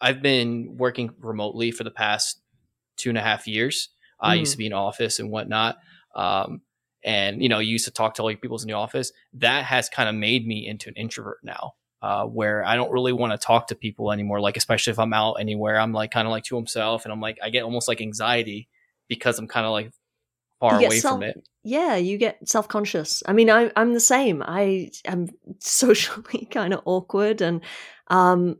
I've been working remotely for the past two and a half years. I Mm. used to be in office and whatnot. Um, and you know, you used to talk to all your peoples in the office. That has kind of made me into an introvert now, uh, where I don't really want to talk to people anymore. Like, especially if I'm out anywhere, I'm like kind of like to himself, and I'm like, I get almost like anxiety because I'm kind of like far away self- from it. yeah, you get self conscious. I mean, I, I'm the same. I am socially kind of awkward, and um,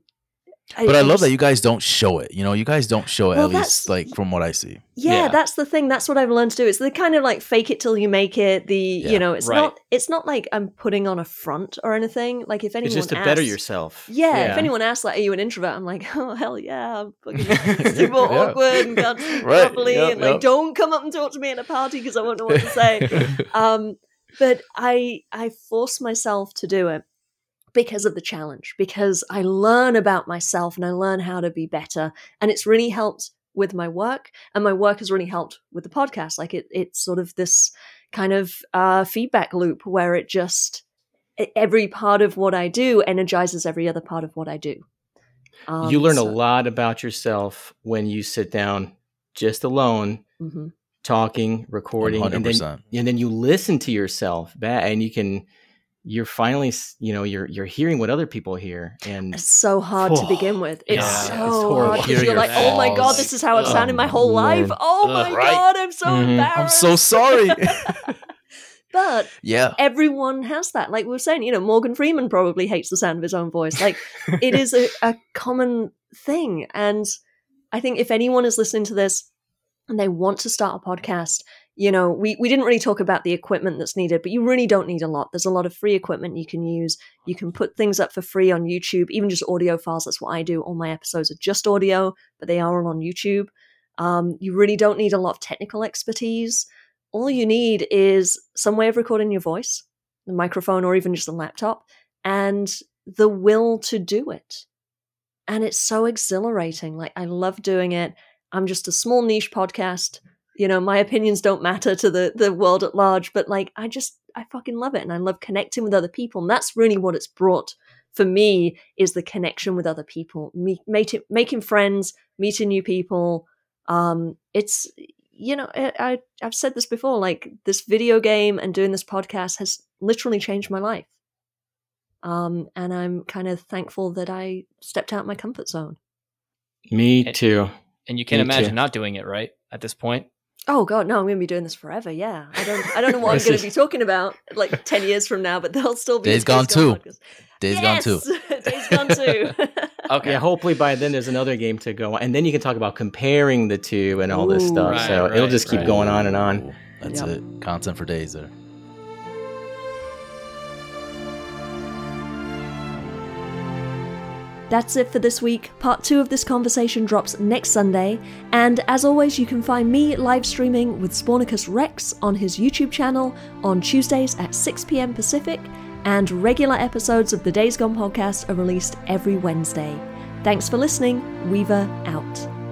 But I I'm love that you guys don't show it. You know, you guys don't show it Well, at least like from what I see. Yeah, Yeah. that's the thing. That's what I've learned to do. It's the kind of like fake it till you make it. The Yeah, you know, it's right. not it's not like I'm putting on a front or anything. Like if anyone it's just to asks, better yourself. Yeah, if anyone asks like, "Are you an introvert?" I'm like, "Oh hell yeah, I'm fucking super Yeah. awkward and can't speak Right, properly, yep, and like yep. don't come up and talk to me at a party because I won't know what to say." um, but I I force myself to do it because of the challenge, because I learn about myself and I learn how to be better, and it's really helped with my work, and my work has really helped with the podcast. Like it, it's sort of this kind of uh, feedback loop where it just every part of what I do energizes every other part of what I do. Um, you learn so- a lot about yourself when you sit down just alone, Mhm. talking, recording, and then 100%. and then you listen to yourself back, and you can. You're finally, you know, you're you're hearing what other people hear, and It's so hard to Oh, begin with. It's yeah, so horrible. hard Hear because you're your like, oh my god, this is how I've Oh, sounded my whole life. man. Oh my Right. god, I'm so Mhm. embarrassed. I'm so sorry. but yeah. everyone has that. Like we were saying, you know, Morgan Freeman probably hates the sound of his own voice. Like it is a, a common thing. And I think if anyone is listening to this and they want to start a podcast, you know, we, we didn't really talk about the equipment that's needed, but you really don't need a lot. There's a lot of free equipment you can use. You can put things up for free on YouTube, even just audio files. That's what I do. All my episodes are just audio, but they are all on YouTube. Um, you really don't need a lot of technical expertise. All you need is some way of recording your voice, the microphone, or even just a laptop, and the will to do it. And it's so exhilarating. Like, I love doing it. I'm just a small niche podcast. You know, my opinions don't matter to the, the world at large, but like, I just, I fucking love it. And I love connecting with other people. And that's really what it's brought for me is the connection with other people, me, making, making friends, meeting new people. Um, it's, you know, I, I, I've said this before, like this video game and doing this podcast has literally changed my life. Um, and I'm kind of thankful that I stepped out my comfort zone. Me too. And you can Me imagine too. not doing it, right? At this point. Oh god, no, I'm going to be doing this forever. Yeah. I don't I don't know what I'm going to be talking about like 10 years from now, but there'll still be Days Gone too. podcast. Days Gone too. Days Gone too. Okay. Yeah, hopefully by then there's another game to go on. And then you can talk about comparing the two and all this stuff. Right, so it'll just keep right. going on and on. That's Yep. it. Content for days there. That's it for this week. Part two of this conversation drops next Sunday. And as always, you can find me live streaming with Spornicus Rex on his YouTube channel on Tuesdays at 6 pm Pacific. And regular episodes of the Days Gone podcast are released every Wednesday. Thanks for listening. Weaver out.